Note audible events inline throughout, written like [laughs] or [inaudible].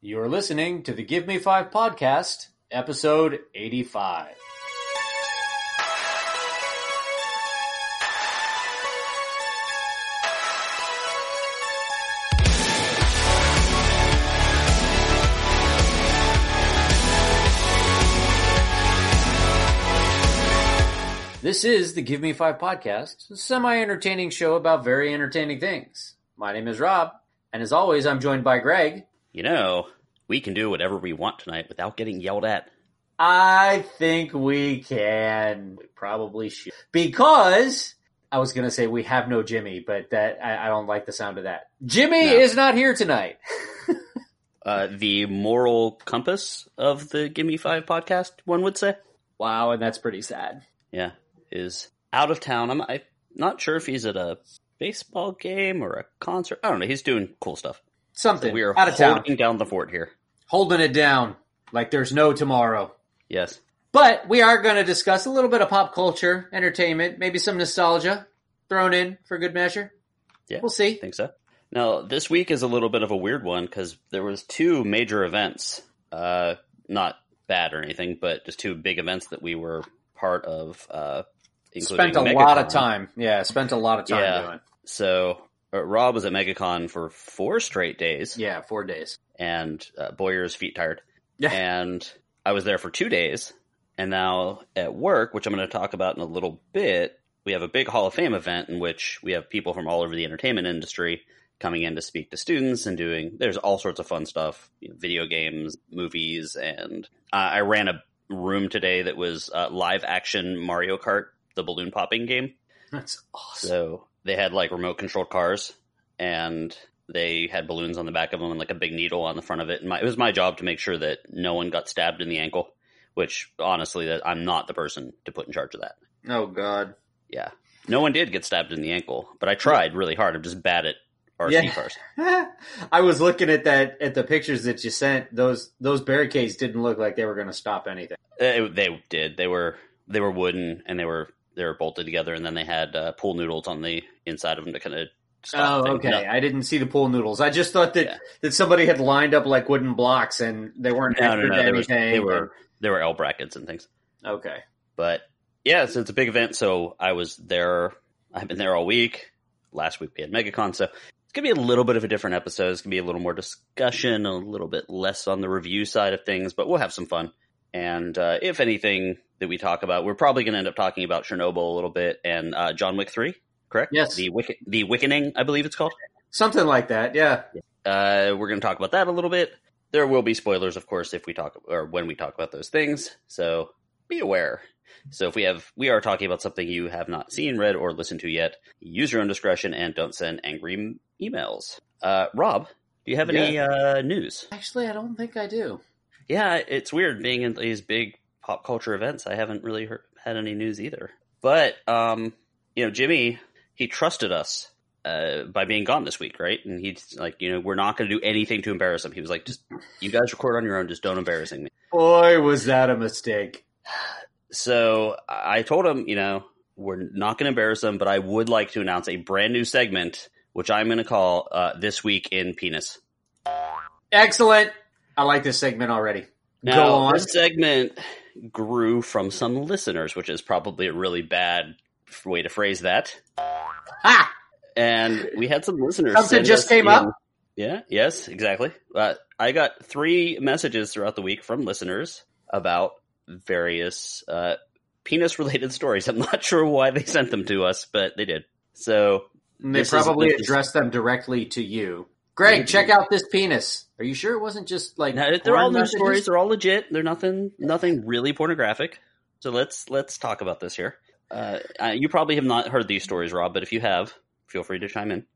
You're listening to the Give Me Five podcast, episode 85. This is the Give Me Five podcast, a semi entertaining show about very entertaining things. My name is Rob, and as always, I'm joined by Greg. You know, we can do whatever we want tonight without getting yelled at. I think we can. We probably should. Because I was going to say we have no Jimmy, but that I, I don't like the sound of that. Jimmy No. is not here tonight. [laughs] Uh, the moral compass of the Gimme Five podcast, one would say. wow, and that's pretty sad. Yeah, is out of town. I'm I, not sure if he's at a baseball game or a concert. I don't know. He's doing cool stuff. Something. We are out of town. holding down the fort here. Holding it down like there's no tomorrow. Yes. But we are going to discuss a little bit of pop culture, entertainment, maybe some nostalgia thrown in for good measure. Yeah. We'll see. I think so. Now, this week is a little bit of a weird one because there was two major events. Uh, not bad or anything, but just two big events that we were part of. Uh, Spent a lot of time. Yeah, spent a lot of time Yeah. doing. So uh, Rob was at MegaCon for four straight days, Yeah, four days. and uh, Boyer's feet tired. Yeah. [laughs] And I was there for two days, and now at work, which I'm going to talk about in a little bit, we have a big Hall of Fame event in which we have people from all over the entertainment industry coming in to speak to students and doing. There's all sorts of fun stuff, you know, video games, movies, and uh, I ran a room today that was uh, live action Mario Kart, the balloon popping game. That's awesome. So they had like remote controlled cars and they had balloons on the back of them and like a big needle on the front of it. And my, it was my job to make sure that no one got stabbed in the ankle, which honestly, that I'm not the person to put in charge of that. Oh God. Yeah. No one did get stabbed in the ankle, but I tried really hard. I'm just bad at RC Yeah. cars. [laughs] I was looking at that at the pictures that you sent. Those those barricades didn't look like they were going to stop anything. Uh, they did. They were, they were wooden and they were, they were bolted together and then they had uh, pool noodles on the inside of them to kind of Oh, okay. No, I didn't see the pool noodles. I just thought that Yeah. that somebody had lined up like wooden blocks and they weren't no, no, no. was, anything. they were, they were L brackets and things. okay. But yeah, so it's a big event. So I was there. I've been there all week. Last week we had MegaCon, so it's gonna be a little bit of a different episode. It's gonna be a little more discussion, a little bit less on the review side of things, but we'll have some fun. And uh, if anything that we talk about, we're probably gonna end up talking about Chernobyl a little bit and uh, John Wick Three, correct? Yes. the Wick, the Wickening, I believe it's called. Something like that. Yeah. Uh, we're going to talk about that a little bit. There will be spoilers, of course, if we talk or when we talk about those things. So be aware. So if we have, we are talking about something you have not seen, read, or listened to yet. Use your own discretion and don't send angry emails. Uh, Rob, do you have any uh, news? Actually, I don't think I do. Yeah, it's weird being in these big pop culture events. I haven't really heard, had any news either. But um, you know, Jimmy, he trusted us uh, by being gone this week, right? And he's like, you know, we're not going to do anything to embarrass him. He was like, just you guys record on your own, just don't embarrassing me. Boy, was that a mistake. So I told him, you know, we're not going to embarrass him, but I would like to announce a brand new segment, which I'm going to call uh, "This Week in Penis." Excellent. I like this segment already. Now, Go on. this segment grew from some listeners, which is probably a really bad way to phrase that. Ha! And we had some listeners. Something just came in- up? Yeah. Yes. Exactly. Uh, I got three messages throughout the week from listeners about various uh, penis-related [laughs] stories. I'm not sure why they sent them to us, but they did. So And they probably addressed them directly to you. Greg, check out this penis. Are you sure it wasn't just like now, they're all news stories. They're all legit. They're nothing, nothing really pornographic. So let's let's talk about this here. Uh, you probably have not heard these stories, Rob, but if you have, feel free to chime in.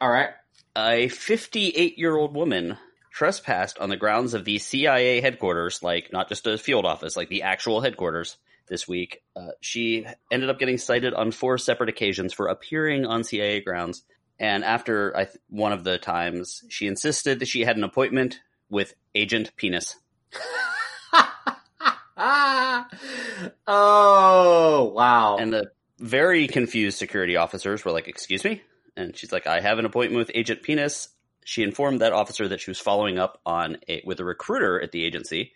All right. A 58 year old woman trespassed on the grounds of the CIA headquarters, like not just a field office, like the actual headquarters this week. Uh, she ended up getting cited on four separate occasions for appearing on CIA grounds. And after I th- one of the times, she insisted that she had an appointment with Agent Penis. [laughs] oh wow! And the very confused security officers were like, Excuse me? And she's like, I have an appointment with Agent Penis. she informed that officer that she was following up on a, with a recruiter at the agency,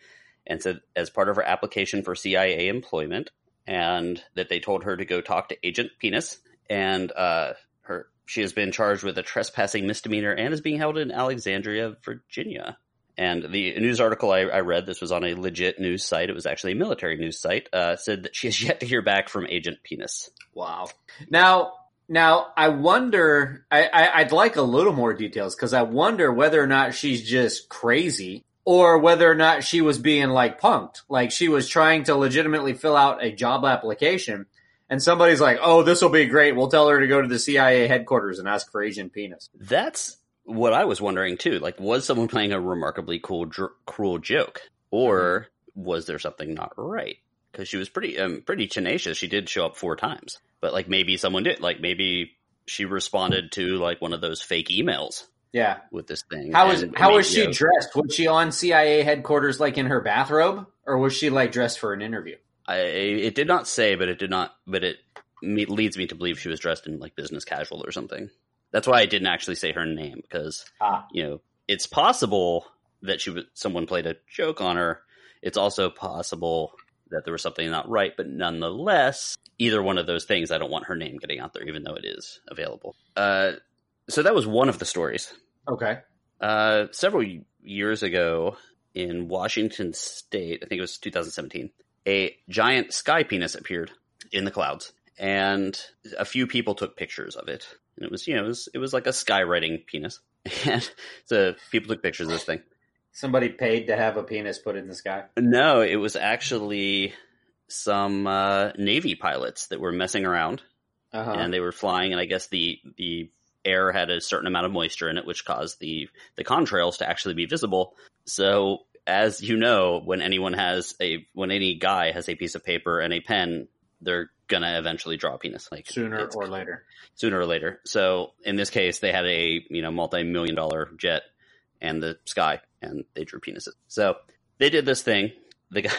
and said as part of her application for CIA employment, and that they told her to go talk to Agent Penis, and uh, she has been charged with a trespassing misdemeanor and is being held in Alexandria, Virginia. And the news article I, I, read, this was on a legit news site. It was actually a military news site. Uh, said that she has yet to hear back from Agent Penis. Wow. Now, now I wonder. I, would like a little more details because I wonder whether or not she's just crazy or whether or not she was being like punked, like she was trying to legitimately fill out a job application. And somebody's like, "Oh, this will be great. We'll tell her to go to the CIA headquarters and ask for Asian Penis." That's what I was wondering too. Like, was someone playing a remarkably cool, dr- cruel joke, or was there something not right? Because she was pretty, um, pretty tenacious. She did show up four times, but like maybe someone did. Like maybe she responded to like one of those fake emails. Yeah, with this thing. How was how was she dressed? Was she on CIA headquarters like in her bathrobe, or was she like dressed for an interview? I it did not say, but it did not. But it leads me to believe she was dressed in like business casual or something. That's why I didn't actually say her name because ah. you know it's possible that she was someone played a joke on her. It's also possible that there was something not right, but nonetheless, either one of those things, I don't want her name getting out there, even though it is available. Uh, so that was one of the stories. Okay. Uh, several years ago in Washington State, I think it was 2017, a giant sky penis appeared in the clouds, and a few people took pictures of it and it was you know it was it was like a skywriting penis, [laughs] and so people took pictures of this thing. Somebody paid to have a penis put in the sky. No, it was actually some uh, Navy pilots that were messing around, uh-huh. and they were flying, and I guess the the air had a certain amount of moisture in it, which caused the the contrails to actually be visible. So, as you know, when anyone has a when any guy has a piece of paper and a pen, they're gonna eventually draw a penis, like sooner or later. Sooner or later. So in this case, they had a you know multi-million dollar jet and the sky, and they drew penises. So they did this thing. The guy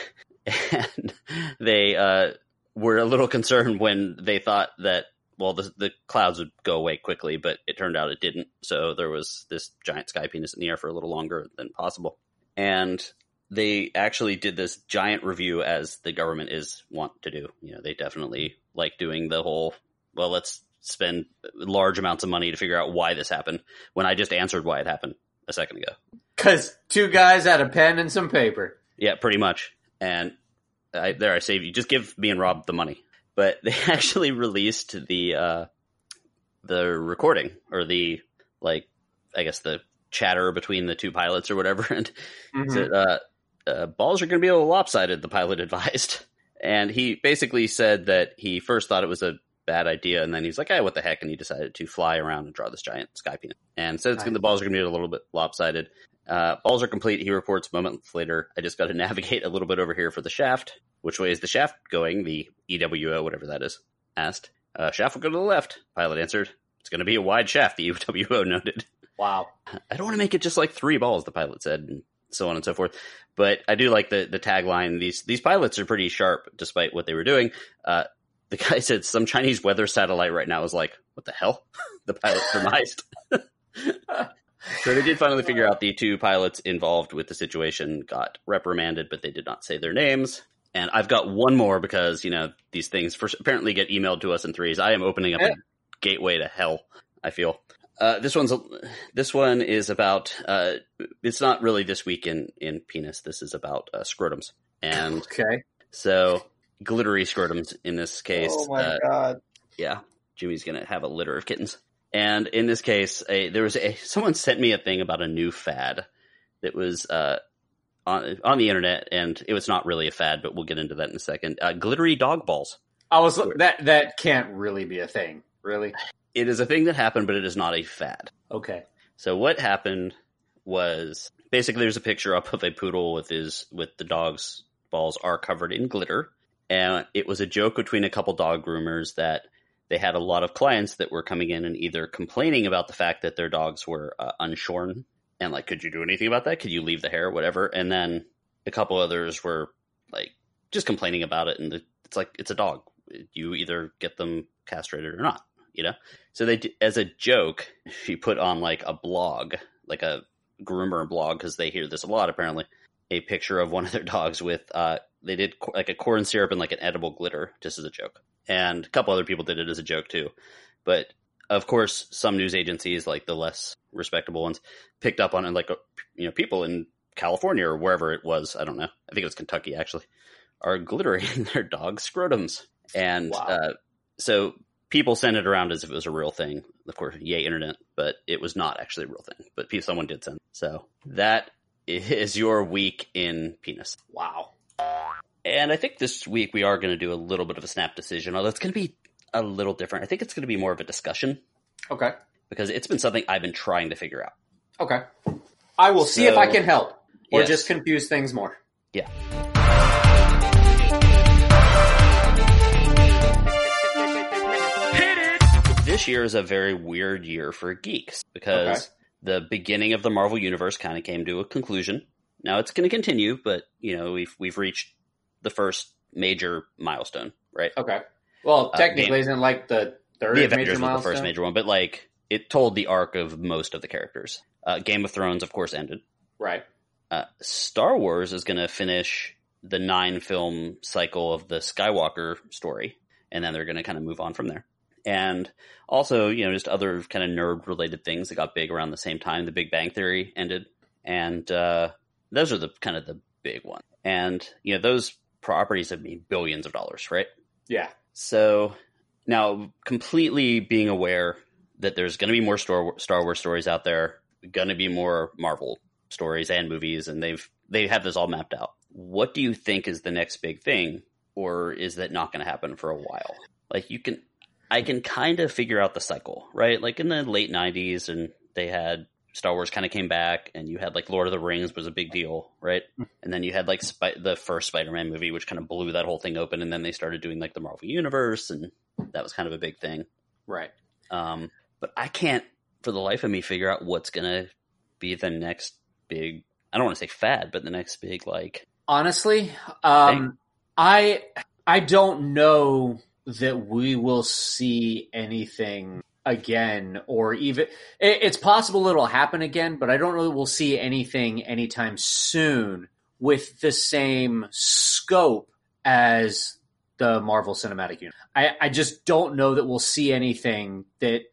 [laughs] and they uh, were a little concerned when they thought that well the the clouds would go away quickly, but it turned out it didn't. So there was this giant sky penis in the air for a little longer than possible, and they actually did this giant review as the government is want to do. You know, they definitely like doing the whole, well, let's spend large amounts of money to figure out why this happened when I just answered why it happened a second ago. Cause two guys had a pen and some paper. Yeah, pretty much. And I, there I save you. Just give me and Rob the money. But [laughs] they actually released the, uh, the recording or the, like, I guess the chatter between the two pilots or whatever. [laughs] And mm-hmm. so, uh, uh, balls are going to be a little lopsided, the pilot advised. [laughs] And he basically said that he first thought it was a bad idea, and then he's like, "Hey, what the heck?" And he decided to fly around and draw this giant sky penis. And said it's nice. the balls are going to be a little bit lopsided. Uh, balls are complete. He reports moments later. I just got to [laughs] navigate a little bit over here for the shaft. Which way is the shaft going? The EWO, whatever that is, asked. Uh, shaft will go to the left. Pilot answered. It's going to be a wide shaft. The EWO noted. Wow. I don't want to make it just like three balls. The pilot said. And so on and so forth. But I do like the the tagline. These these pilots are pretty sharp, despite what they were doing. Uh, the guy [laughs] said some Chinese weather satellite right now is like, what the hell? [laughs] the pilot surmised. [laughs] so they did finally figure out the two pilots involved with the situation got reprimanded, but they did not say their names. And I've got one more because you know these things first apparently get emailed to us in threes. I am opening up a gateway to hell. I feel uh, this one's this one is about. Uh, it's not really this week in in penis. This is about uh, scrotums, and okay, so glittery scrotums in this case. Oh my uh, god! Yeah, Jimmy's gonna have a litter of kittens, and in this case, a, there was a someone sent me a thing about a new fad that was uh, on on the internet, and it was not really a fad, but we'll get into that in a second. Uh, glittery dog balls. I was that that can't really be a thing, really it is a thing that happened, but it is not a fad. Okay. So what happened was basically there's a picture up of a poodle with his with the dog's balls are covered in glitter, and it was a joke between a couple dog groomers that they had a lot of clients that were coming in and either complaining about the fact that their dogs were uh, unshorn and like, could you do anything about that? Could you leave the hair, whatever? And then a couple others were like just complaining about it, and it's like it's a dog. You either get them castrated or not you know. So they, as a joke, she put on like a blog, like a groomer blog because they hear this a lot apparently. A picture of one of their dogs with uh, they did co- like a corn syrup and like an edible glitter just as a joke, and a couple other people did it as a joke too. But of course, some news agencies, like the less respectable ones, picked up on it. Like you know, people in California or wherever it was, I don't know. I think it was Kentucky actually, are glittering [laughs] their dog scrotums, and Wow. uh, so people sent it around as if it was a real thing. Of course, yay internet, but it was not actually a real thing. But someone did send. it. So that is your week in penis. Wow. And I think this week we are going to do a little bit of a snap decision, although it's going to be a little different. I think it's going to be more of a discussion Okay. because it's been something I've been trying to figure out. Okay. I will see if I can help or Yes. just confuse things more. Yeah. This year is a very weird year for geeks because Okay. the beginning of the Marvel universe kind of came to a conclusion. Now it's going to continue, but you know we've we've reached the first major milestone, right? Okay. Well, Uh, technically, game- isn't like the third the major Avengers was the first major one, but like it told the arc of most of the characters. Uh, Game of Thrones, of course, ended. Right. Uh, Star Wars is going to finish the nine film cycle of the Skywalker story, and then they're going to kind of move on from there. And also, you know, just other kind of nerd related things that got big around the same time. The Big Bang Theory ended, and uh, those are the kind of the big one And you know, those properties have made billions of dollars, right? Yeah. So now, completely being aware that there's going to be more Star Star Wars stories out there, going to be more Marvel stories and movies, and they've they have this all mapped out. What do you think is the next big thing, or is that not going to happen for a while? Like you can, I can kind of figure out the cycle, right? Like in the late '90s, and they had Star Wars kind of came back, and you had like Lord of the Rings was a big deal, right? And then you had like Spi- the first Spider-Man movie, which kind of blew that whole thing open, and then they started doing like the Marvel Universe, and that was kind of a big thing. Right. Um, but I can't, for the life of me, figure out what's gonna be the next big. I don't want to say fad, but the next big like. Honestly, um, I I don't know that we will see anything again, or even it, it's possible it'll happen again, but I don't know that we'll see anything anytime soon with the same scope as the Marvel Cinematic Universe. I, I just don't know that we'll see anything that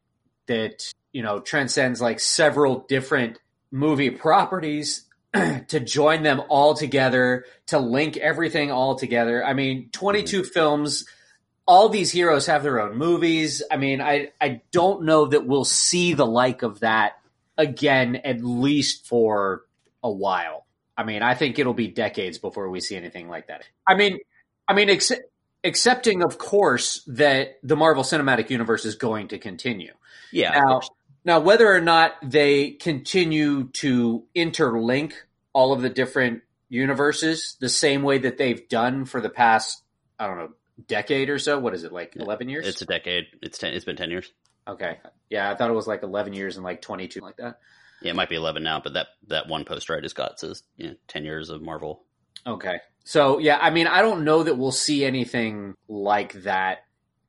that you know transcends like several different movie properties [clears throat] to join them all together to link everything all together. I mean, 22 mm-hmm. films all these heroes have their own movies. I mean, I I don't know that we'll see the like of that again at least for a while. I mean, I think it'll be decades before we see anything like that. I mean, I mean, ex- accepting of course that the Marvel Cinematic Universe is going to continue. Yeah, Now, now, whether or not they continue to interlink all of the different universes the same way that they've done for the past, I don't know, decade or so. What is it like? Eleven years? it's a decade. It's ten. It's been ten years. okay. Yeah, I thought it was like eleven years and like twenty-two, like that. Yeah, it might be eleven now, but that that one poster I just got says you know, ten years of Marvel. Okay. So yeah, I mean, I don't know that we'll see anything like that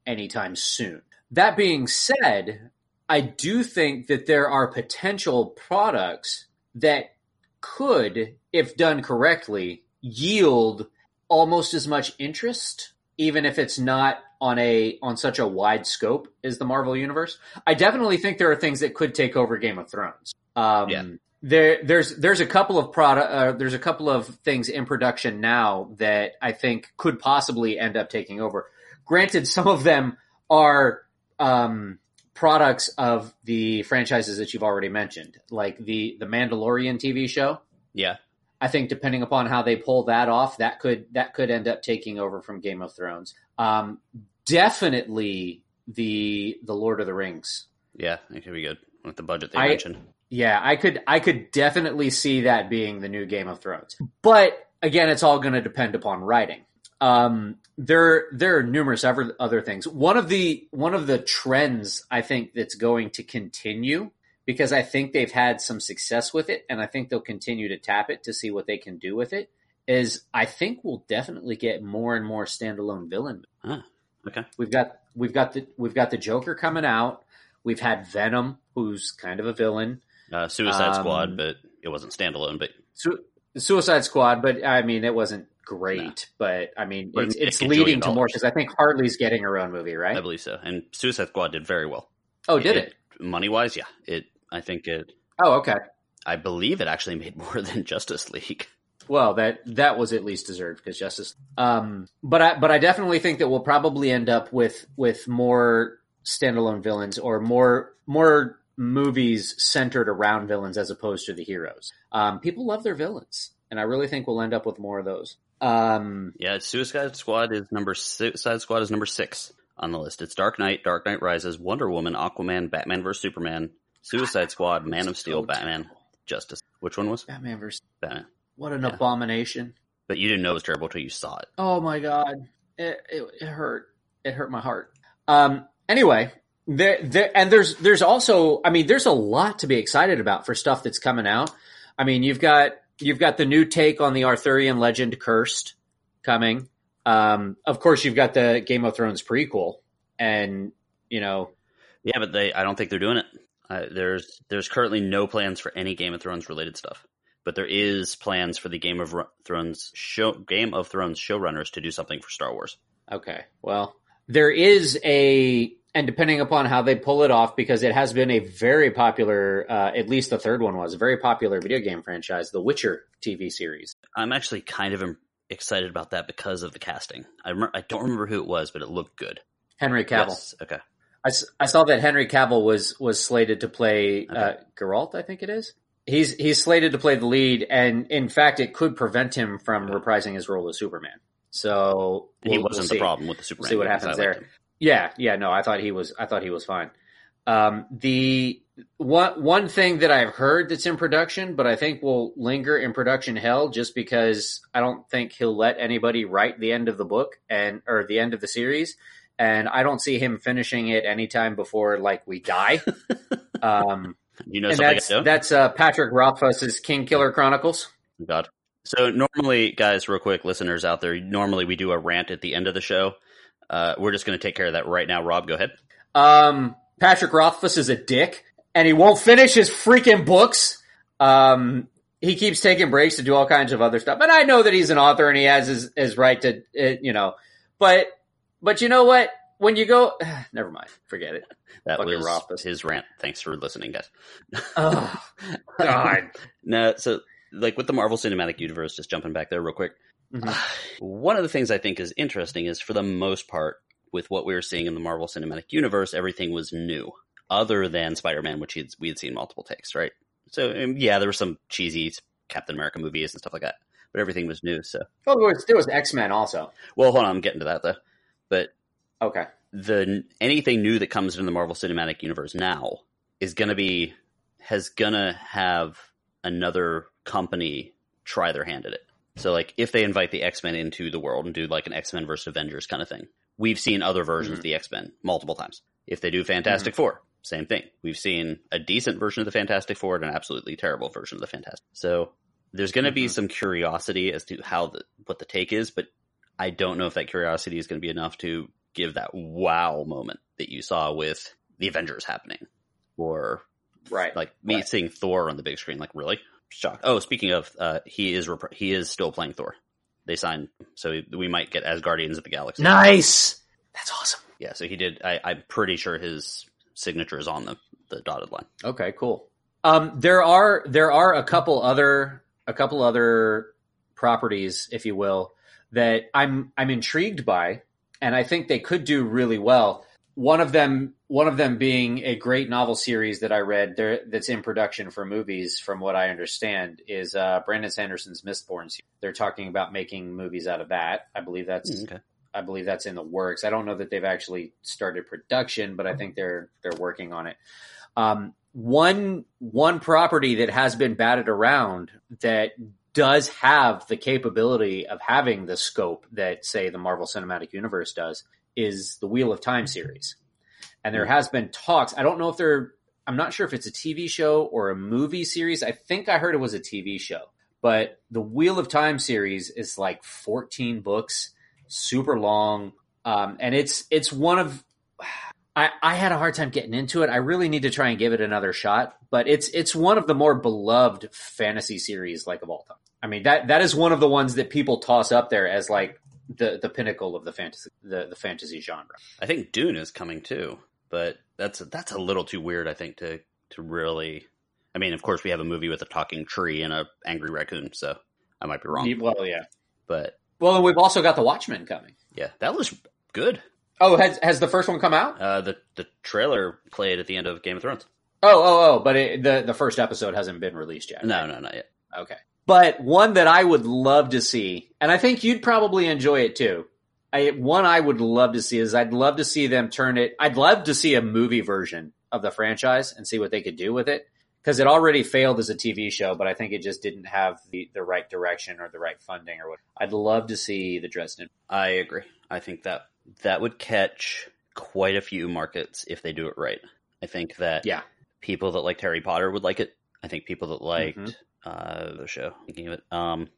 anytime soon. That being said, I do think that there are potential products that could, if done correctly, yield almost as much interest, even if it's not on a on such a wide scope as the Marvel universe. I definitely think there are things that could take over Game of Thrones. Um, Yeah. There, there's there's a couple of product uh, there's a couple of things in production now that I think could possibly end up taking over. Granted, some of them are um, products of the franchises that you've already mentioned, like the the Mandalorian TV show. Yeah, I think depending upon how they pull that off, that could that could end up taking over from Game of Thrones. Um, definitely the the Lord of the Rings. yeah, it could be good with the budget they I- mentioned. Yeah, I could I could definitely see that being the new Game of Thrones. But again, it's all going to depend upon writing. Um, there there are numerous other other things. One of the one of the trends I think that's going to continue because I think they've had some success with it, and I think they'll continue to tap it to see what they can do with it. Is I think we'll definitely get more and more standalone villain. Ah, okay. We've got we've got the we've got the Joker coming out. We've had Venom, who's kind of a villain. Uh, Suicide Um, Squad, but it wasn't standalone. But Su- Suicide Squad, but I mean, it wasn't great. But I mean, But it's, it it's leading to more because I think Harley's getting her own movie, right? I believe so. And Suicide Squad did very well. oh, did it? Money wise, yeah. It. I think it. Oh, okay. I believe it actually made [laughs] more than Justice League. Well, that that was at least deserved because Justice. Um, but I but I definitely think that we'll probably end up with with more standalone villains or more more movies centered around villains as opposed to the heroes. Um, people love their villains, and I really think we'll end up with more of those. Um, Yeah, Suicide Squad is number Suicide Squad is number six on the list. It's Dark Knight, Dark Knight Rises, Wonder Woman, Aquaman, Batman vs Superman, Suicide Squad, Man of Steel, Batman. Justice. Which one was Batman versus Batman? what an Yeah. abomination! But you didn't know it was terrible until you saw it. Oh my god, it, it, it hurt. It hurt my heart. Um. Anyway, there, there, and there's there's also, I mean, there's a lot to be excited about for stuff that's coming out. I mean, you've got you've got the new take on the Arthurian legend, Cursed, coming. Um. Of course, you've got the Game of Thrones prequel, and you know, Yeah, but they I don't think they're doing it. Uh, there's there's currently no plans for any Game of Thrones related stuff. But there is plans for the Game of Ru- Thrones show Game of Thrones showrunners to do something for Star Wars. Okay. Well, there is a, and depending upon how they pull it off, because it has been a very popular, uh, at least the third one was a very popular video game franchise, The Witcher TV series. I'm actually kind of excited about that because of the casting. I remember, I don't remember who it was, but it looked good. Henry Cavill. Yes. Okay. I, I saw that Henry Cavill was was slated to play uh, Geralt. I think it is. He's he's slated to play the lead, and in fact, it could prevent him from reprising his role as Superman. So he we'll- we'll wasn't see. the problem with the Superman. see what happens there. him. Yeah, yeah, no, I thought he was. I thought he was fine. Um, the one one thing that I've heard that's in production, but I think will linger in production hell, just because I don't think he'll let anybody write the end of the book and or the end of the series, and I don't see him finishing it anytime before like we die. [laughs] um, You know and something I that's don't? that's uh, Patrick Rothfuss's Kingkiller Chronicles. God. So normally, guys, real quick, listeners out there, normally we do a rant at the end of the show. Uh, we're just going to take care of that right now. Rob, go ahead. Um, Patrick Rothfuss is a dick, and he won't finish his freaking books. Um, he keeps taking breaks to do all kinds of other stuff, but I know that he's an author and he has his, his right to, uh, you know. But, but you know what? When you go, [sighs] never mind, forget it. That Fucking was Rothfuss. his rant. Thanks for listening, guys. Oh [laughs] God. no, so like with the Marvel Cinematic Universe, just jumping back there real quick. Mhm. [sighs] One of the things I think is interesting is for the most part, with what we were seeing in the Marvel Cinematic Universe, everything was new, other than Spider Man, which we had seen multiple takes, right? So um, yeah, there were some cheesy Captain America movies and stuff like that, but everything was new. So Oh, there was, there was X Men also. well, hold on, I'm getting to that though. But Okay. the anything new that comes into the Marvel Cinematic Universe now is going to be has gonna have another company try their hand at it. So like if they invite the X Men into the world and do like an X Men versus Avengers kind of thing, we've seen other versions of the X Men multiple times. If they do Fantastic Four, same thing. We've seen a decent version of the Fantastic Four and an absolutely terrible version of the Fantastic. So there's going to be Mhm. some curiosity as to how the what the take is, but I don't know if that curiosity is going to be enough to give that wow moment that you saw with the Avengers happening, or Right. like me Right. seeing Thor on the big screen. Like really shocked. Oh, speaking of, uh, he is rep- he is still playing Thor. They signed, so we might get as Guardians of the Galaxy. Nice. That's awesome. Yeah, so he did. I, I'm pretty sure his signature is on the the dotted line. Okay, cool. Um, there are there are a couple other a couple other properties, if you will, that I'm I'm intrigued by, and I think they could do really well. One of them one of them being a great novel series that I read there that's in production for movies. From what I understand, is uh, Brandon Sanderson's Mistborn. series. They're talking about making movies out of that. I believe that's Mm, Okay. I believe that's in the works. I don't know that they've actually started production, but I think they're they're working on it. Um, one one property that has been batted around that does have the capability of having the scope that say the Marvel Cinematic Universe does is the Wheel of Time series. And there has been talks. I don't know if they're I'm not sure if it's a TV show or a movie series. I think I heard it was a TV show. But the Wheel of Time series is like 14 books, super long. Um, and it's it's one of I, I had a hard time getting into it. I really need to try and give it another shot, but it's it's one of the more beloved fantasy series like of all time. I mean that that is one of the ones that people toss up there as like the the pinnacle of the fantasy the, the fantasy genre. I think Dune is coming too, but that's that's a little too weird. I think to to really. I mean, of course, we have a movie with a talking tree and a angry raccoon, so I might be wrong. Well, yeah. But Well, and we've also got the Watchmen coming. yeah, that was good. Oh, has has the first one come out? Uh, the the trailer played at the end of Game of Thrones. Oh, oh, oh! But it, the the first episode hasn't been released yet. No, no, not yet. Okay. But one that I would love to see, and I think you'd probably enjoy it too. I, one I would love to see is I'd love to see them turn it. I'd love to see a movie version of the franchise and see what they could do with it because it already failed as a TV show, but I think it just didn't have the, the right direction or the right funding or what. I'd love to see the Dresden. I agree. I think that that would catch quite a few markets if they do it right. I think that Yeah. people that liked Harry Potter would like it. I think people that liked Mhm. uh, the show, thinking of it, um,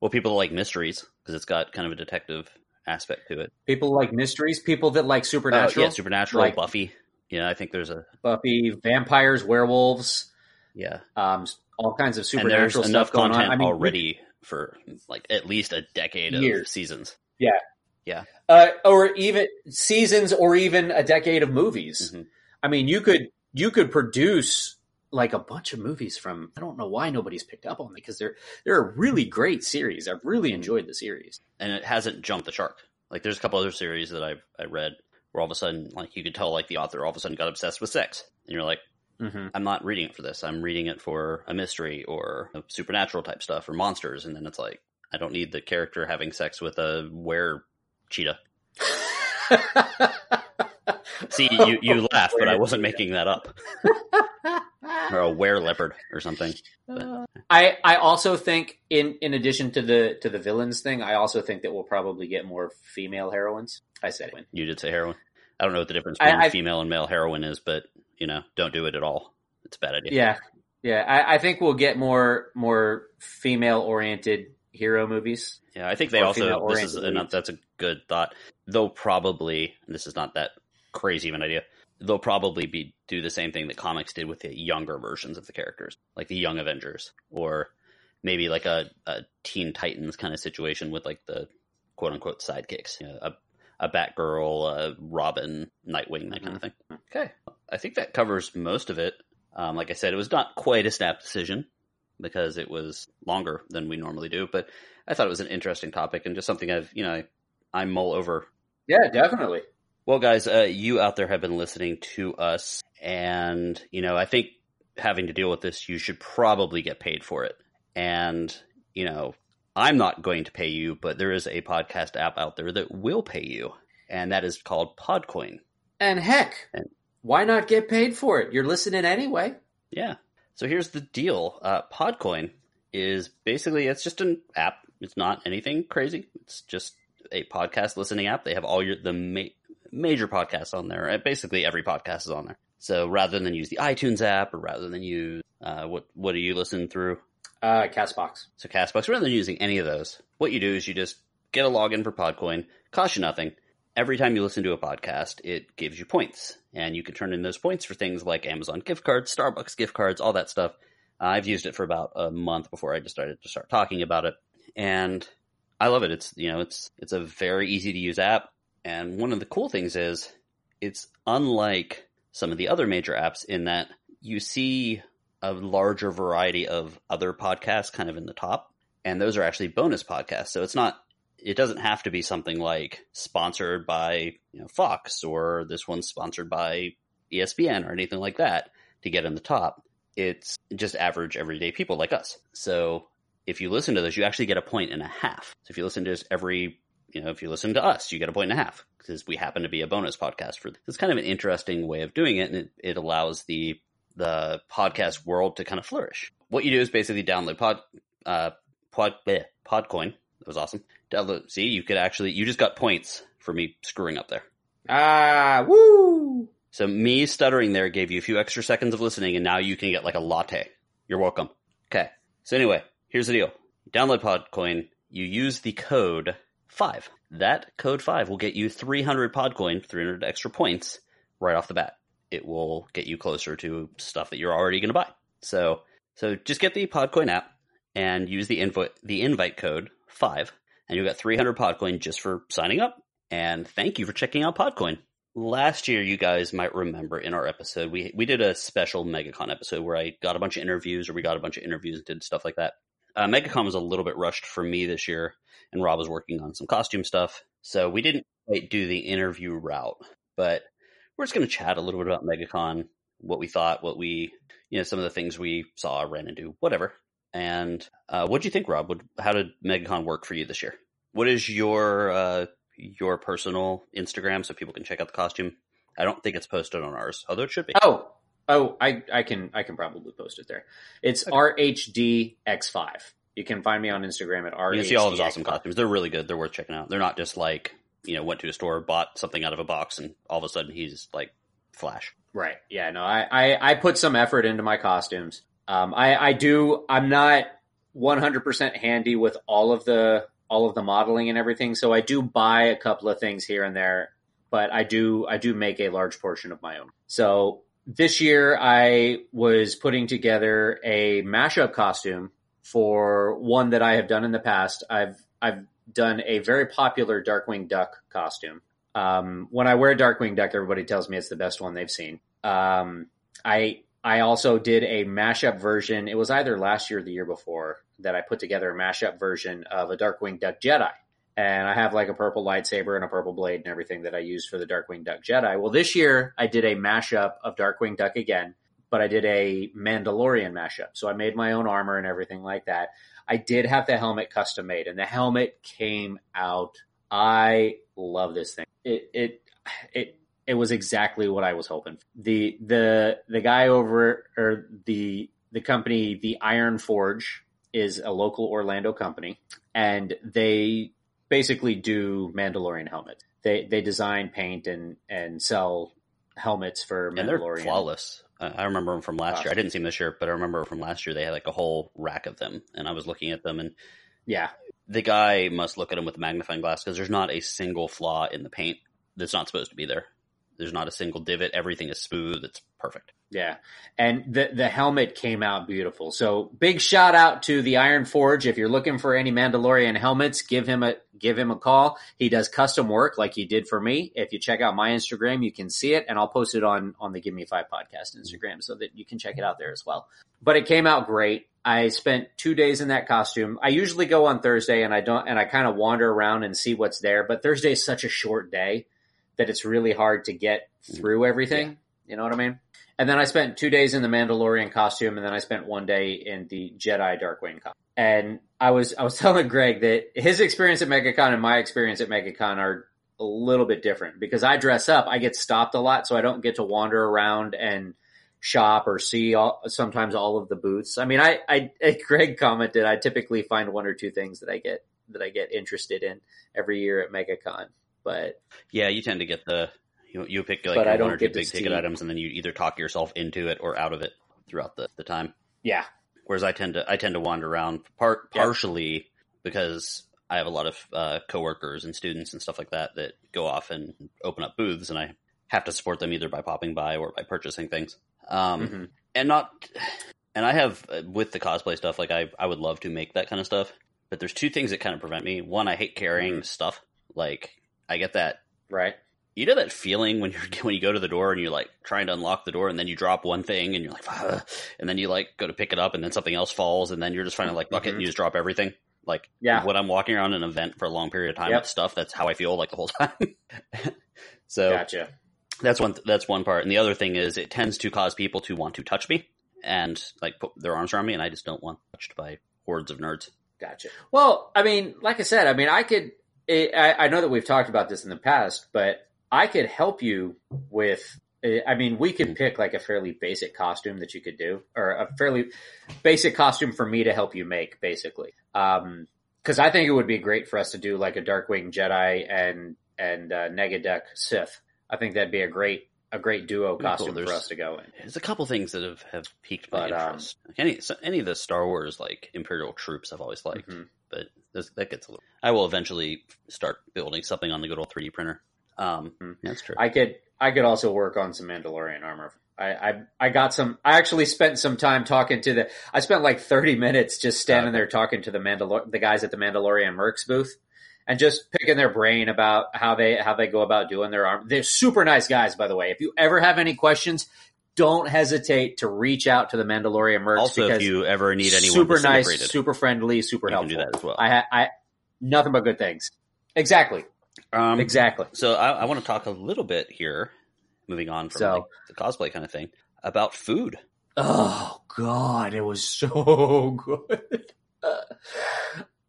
well, people that like mysteries because it's got kind of a detective aspect to it. People like mysteries, people that like Uh, supernatural, yeah, Supernatural, like- Buffy. Yeah, I think there's a Buffy, vampires, werewolves, yeah, um, all kinds of and supernatural there's enough going content on. I mean, already for like at least a decade of Years. Seasons. uh, or even seasons, or even a decade of movies. Mhm. I mean, you could you could produce like a bunch of movies from. I don't know why nobody's picked up on it because they're they're a really great series. I've really enjoyed the series. and it hasn't jumped the shark. Like there's a couple other series that I've I read where all of a sudden like you could tell like the author all of a sudden got obsessed with sex, and you're like, Mm-hmm. I'm not reading it for this. I'm reading it for a mystery or a supernatural type stuff or monsters, and then it's like I don't need the character having sex with a were cheetah. [laughs] See, you you oh, laugh, but I wasn't making that up. [laughs] Or a were leopard or something. Uh. I I also think in in addition to the to the villains thing, I also think that we'll probably get more female heroines. I said it. You did say heroin. I don't know what the difference I- between I- female and male heroin is, but you know, don't do it at all. It's a bad idea. Yeah, yeah. I, I think we'll get more more female oriented hero movies. Yeah, I think they also this is leads. that's a good thought. They'll probably and this is not that crazy of an idea. They'll probably be do the same thing that comics did with the younger versions of the characters, like the Young Avengers, or maybe like a, a Teen Titans kind of situation with like the quote unquote sidekicks, you know, a a Batgirl, a Robin, Nightwing, that kind of thing. Okay, I think that covers most of it. Um, like I said, it was not quite a snap decision because it was longer than we normally do, but I thought it was an interesting topic and just something I've, you know, I mull over. Yeah, definitely. Well, guys, uh, you out there have been listening to us, and, you know, I think having to deal with this, you should probably get paid for it. And, you know, I'm not going to pay you, but there is a podcast app out there that will pay you, and that is called Podcoin. And heck, And- why not get paid for it? You're listening anyway. Yeah. So here's the deal. Uh, Podcoin is basically it's just an app. It's not anything crazy. It's just a podcast listening app. They have all your the ma- major podcasts on there. Uh, Basically, every podcast is on there. So rather than use the iTunes app, or rather than use uh, what what do you listen through? Uh, Castbox. So Castbox, rather than using any of those, what you do is you just get a login for Podcoin, costs you nothing. Every time you listen to a podcast, it gives you points, and you can turn in those points for things like Amazon gift cards, Starbucks gift cards, all that stuff. Uh, I've used it for about a month before I decided to start talking about it, and I love it. It's you know it's it's a very easy to use app, and one of the cool things is it's unlike some of the other major apps in that you see a larger variety of other podcasts kind of in the top, and those are actually bonus podcasts. So it's not it doesn't have to be something like sponsored by you know Fox or this one's sponsored by ESPN or anything like that to get in the top. It's just average everyday people like us. So if you listen to this, you actually get a point and a half. So if you listen to this every, you know, if you listen to us, you get a point and a half because we happen to be a bonus podcast for this. It's kind of an interesting way of doing it, and it, it allows the the podcast world to kind of flourish. What you do is basically download pod uh pod bleh, Podcoin. That was awesome. Download. See, you could actually you just got points for me screwing up there. Ah, woo! So me stuttering there gave you a few extra seconds of listening, and now you can get like a latte. You're welcome. Okay. So anyway, here's the deal. Download Podcoin. You use the code five. That code five will get you 300 Podcoin, 300 extra points right off the bat. It will get you closer to stuff that you're already going to buy. So, so just get the Podcoin app and use the invite the invite code five, and you'll get 300 Podcoin just for signing up. And thank you for checking out Podcoin. Last year, you guys might remember in our episode, we we did a special MegaCon episode where I got a bunch of interviews, or we got a bunch of interviews and did stuff like that. Uh, MegaCon was a little bit rushed for me this year, and Rob was working on some costume stuff, so we didn't quite do the interview route. But we're just going to chat a little bit about MegaCon, what we thought, what we, you know, some of the things we saw, ran into, whatever. And uh, what do you think, Rob? What, how did MegaCon work for you this year? What is your uh, your personal Instagram so people can check out the costume? I don't think it's posted on ours, although it should be. Oh, oh, I, I can I can probably post it there. It's RHDX5. You can find me on Instagram at RHDX5. You can see all of his awesome costumes. They're really good. They're worth checking out. They're not just like you know went to a store, bought something out of a box, and all of a sudden he's like Flash. Right. Yeah. No. I I, I put some effort into my costumes. Um. I I do. I'm not 100 percent handy with all of the all of the modeling and everything, so I do buy a couple of things here and there. But I do I do make a large portion of my own. So this year I was putting together a mashup costume for one that I have done in the past. I've I've done a very popular Darkwing Duck costume. Um, when I wear Darkwing Duck, everybody tells me it's the best one they've seen. Um, I I also did a mashup version. It was either last year or the year before that I put together a mashup version of a Darkwing Duck Jedi. And I have like a purple lightsaber and a purple blade and everything that I used for the Darkwing Duck Jedi. Well, this year I did a mashup of Darkwing Duck again, but I did a Mandalorian mashup. So I made my own armor and everything like that. I did have the helmet custom made and the helmet came out. I love this thing. It, it, it, it was exactly what I was hoping. The, the, the guy over, or the, the company, the Iron Forge is a local Orlando company and they basically do Mandalorian helmets. They, they design, paint and, and sell helmets for And they're flawless. I I remember them from last year. I didn't see them this year, but I remember from last year they had like a whole rack of them, and I was looking at them, and Yeah. the guy must look at them with a magnifying glass because there's not a single flaw in the paint that's not supposed to be there. There's not a single divot. Everything is smooth. It's perfect. Yeah. And the the helmet came out beautiful. So big shout out to the Iron Forge. If you're looking for any Mandalorian helmets, give him a give him a call. He does custom work like he did for me. If you check out my Instagram, you can see it and I'll post it on on the Give Me Five podcast Instagram so that you can check it out there as well. But it came out great. I spent two days in that costume. I usually go on Thursday and I don't and I kind of wander around and see what's there, but Thursday is such a short day that it's really hard to get mm. through everything. You know what I mean? And then I spent two days in the Mandalorian costume, and then I spent one day in the Jedi Darkwing costume. And I was I was [laughs] telling Greg that his experience at MegaCon and my experience at MegaCon are a little bit different because I dress up, I get stopped a lot, so I don't get to wander around and shop or see all, sometimes all of the booths. I mean, I, I [laughs] Greg commented I typically find one or two things that I get that I get interested in every year at MegaCon, but Yeah, you tend to get the you you pick like one or two big ticket items, and then you either talk yourself into it or out of it throughout the, the time. yeah, Whereas I tend to I tend to wander around part Yeah. partially because I have a lot of uh, coworkers and students and stuff like that that go off and open up booths, and I have to support them either by popping by or by purchasing things. Um, Mhm. and not and I have uh, with the cosplay stuff like I I would love to make that kind of stuff, but there's two things that kind of prevent me. One, I hate carrying stuff. Like I get that right. you know that feeling when you're [laughs] when you go to the door and you're like trying to unlock the door and then you drop one thing and you're like "Ugh," and then you like go to pick it up and then something else falls and then you're just trying to like bucket Mhm. and you just drop everything like Yeah. when i'm walking around an event for a long period of time Yep. with stuff that's how i feel like the whole [laughs] time so Gotcha. that's one that's one part and the other thing is it tends to cause people to want to touch me and like put their arms around me and i just don't want touched by hordes of nerds Gotcha. Well, I mean, like I said, I mean, I could. I, I know that we've talked about this in the past, but I could help you with. I mean, we could pick like a fairly basic costume that you could do, or a fairly basic costume for me to help you make, basically. Um, because I think it would be great for us to do like a Darkwing Jedi and and uh, Negaduck Sith. I think that'd be a great a great duo Pretty cool. costume for us to go in. There's a couple things that have, have piqued my But, um, interest. Like any so any of the Star Wars like Imperial troops I've always liked, Mhm. but that gets a little. I will eventually start building something on the good old 3D printer. Um, Mhm. that's true. I could I could also work on some Mandalorian armor. I, I I got some. I actually spent some time talking to the. I spent like thirty minutes just standing there talking to the Mandalor the guys at the Mandalorian Mercs booth, and just picking their brain about how they how they go about doing their arm. They're super nice guys, by the way. If you ever have any questions, don't hesitate to reach out to the Mandalorian Mercs. Also, if you ever need anyone super nice, super friendly, super you can helpful. do that as well. I ha- I nothing but good things. Exactly, um, exactly. So I, I want to talk a little bit here, moving on from So- like, the cosplay kind of thing, about food. Oh God, it was so [laughs] good.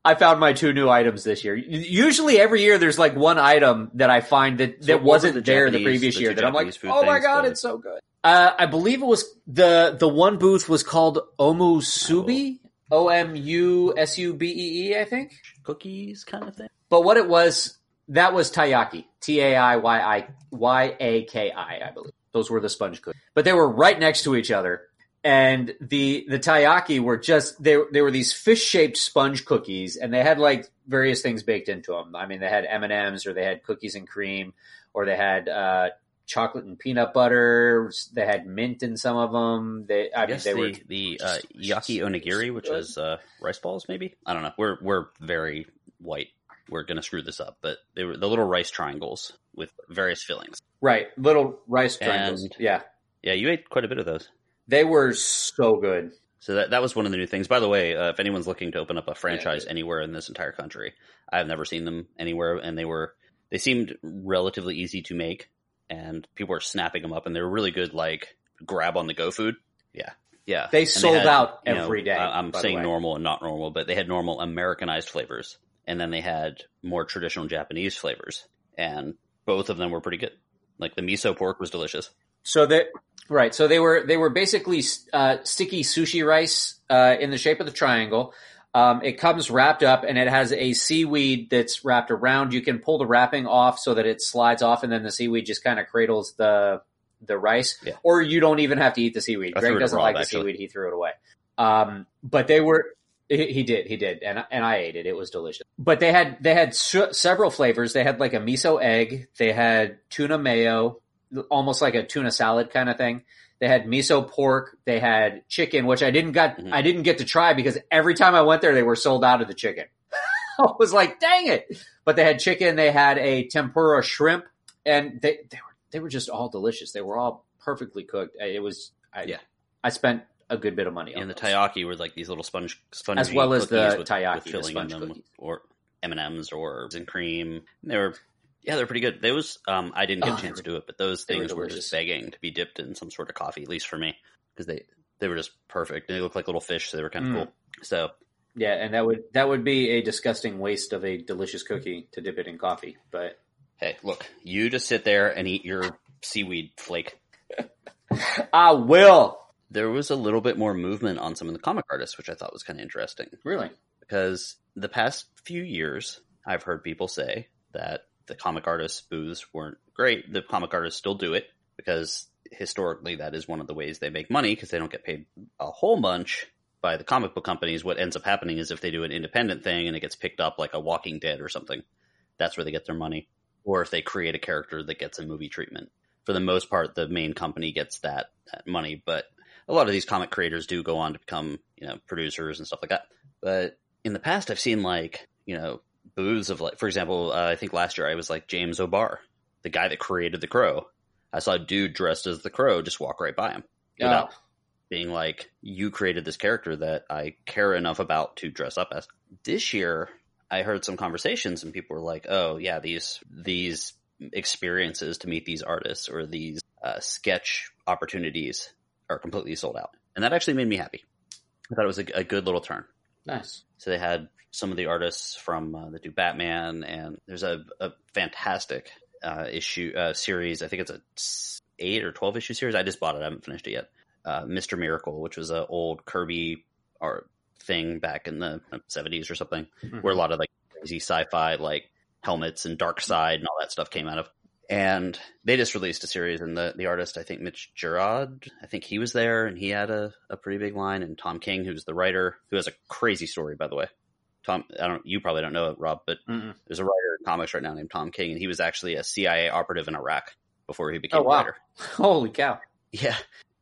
I found my two new items this year. Usually, every year there's like one item that I find that So that wasn't the there the previous the year. That I'm like, oh my God, it's so good. Uh, I believe it was the the one booth was called Omusubi, O M U S U B E E, I think. Cookies kind of thing. But what it was, that was taiyaki. T A I Y I Y A K I, I believe. Those were the sponge cookies. But they were right next to each other. And the the taiyaki were just they they were these fish shaped sponge cookies, and they had like various things baked into them. I mean, they had M and M's, or they had cookies and cream, or they had uh, chocolate and peanut butter. They had mint in some of them. They I, I mean, they the were the uh, yaki onigiri, which is uh, rice balls, maybe. I don't know. We're we're very white. We're gonna screw this up, but they were the little rice triangles with various fillings. right little rice triangles. And- yeah, Yeah, you ate quite a bit of those. They were so good. So that that was one of the new things. By the way, uh, if anyone's looking to open up a franchise Yeah. anywhere in this entire country, I've never seen them anywhere, and they were they seemed relatively easy to make, and people were snapping them up, and they were really good, like grab on the go food. Yeah, yeah. They And sold had, out you know, every day, I'm saying normal and not normal, but they had normal Americanized flavors, and then they had more traditional Japanese flavors, and both of them were pretty good. Like the miso pork was delicious. So that right, so they were they were basically uh, sticky sushi rice uh, in the shape of the triangle. Um, it comes wrapped up and it has a seaweed that's wrapped around. You can pull the wrapping off so that it slides off, and then the seaweed just kind of cradles the the rice. Yeah. Or you don't even have to eat the seaweed. I Greg doesn't like actually. the seaweed; he threw it away. Um, but they were. He he did, he did, and and I ate it. It was delicious. But they had they had su- several flavors. They had like a miso egg. They had tuna mayo, almost like a tuna salad kind of thing. They had miso pork. They had chicken, which I didn't got Mhm. I didn't get to try because every time I went there, they were sold out of the chicken. [laughs] I was like, dang it! But they had chicken. They had a tempura shrimp, and they they were they were just all delicious. They were all perfectly cooked. It was I, Yeah. I spent a good bit of money on And the taiyaki were like these little sponge, spongy As well as the with, taiyaki, with the filling in them, cookies. or M and M's or and cream. They were, yeah, they're pretty good. Those, um, I didn't get Oh, a chance to do it, but those they were things were, just begging to be dipped in some sort of coffee, at least for me, because they they were just perfect. And they looked like little fish, so they were kind of Mm. cool. So Yeah, and that would that would be a disgusting waste of a delicious cookie to dip it in coffee. But hey, look, you just sit there and eat your seaweed flake. [laughs] I will There was a little bit more movement on some of the comic artists, which I thought was kind of interesting. really. because the past few years I've heard people say that the comic artists booths weren't great. The comic artists still do it because historically that is one of the ways they make money because they don't get paid a whole bunch by the comic book companies. What ends up happening is if they do an independent thing and it gets picked up like a Walking Dead or something, that's where they get their money. Or if they create a character that gets a movie treatment. For the most part, the main company gets that, that money, but a lot of these comic creators do go on to become, you know, producers and stuff like that. But in the past, I've seen like you know booths of like, for example, uh, I think last year I was like James O'Barr, the guy that created the Crow. I saw a dude dressed as the Crow just walk right by him without Oh, being like, "You created this character that I care enough about to dress up as." This year, I heard some conversations and people were like, "Oh yeah, these these experiences to meet these artists or these uh, sketch opportunities are completely sold out," and that actually made me happy. I thought it was a, a good little turn. Nice. So they had some of the artists from uh, that do Batman, and there's a, a fantastic uh, issue uh, series. I think it's a eight or twelve issue series. I just bought it. I haven't finished it yet. Uh, Mister Miracle, which was an old Kirby art thing back in the seventies or something, where a lot of like crazy sci-fi like helmets and Darkseid and all that stuff came out of. And they just released a series, and the, the artist, I think Mitch Gerads, I think he was there, and he had a, a pretty big line. And Tom King, who's the writer, who has a crazy story, by the way. Tom, I don't, you probably don't know it, Rob, but Mm-mm. there's a writer in comics right now named Tom King, and he was actually a CIA operative in Iraq. before he became Oh, a writer. [laughs] Holy cow! Yeah.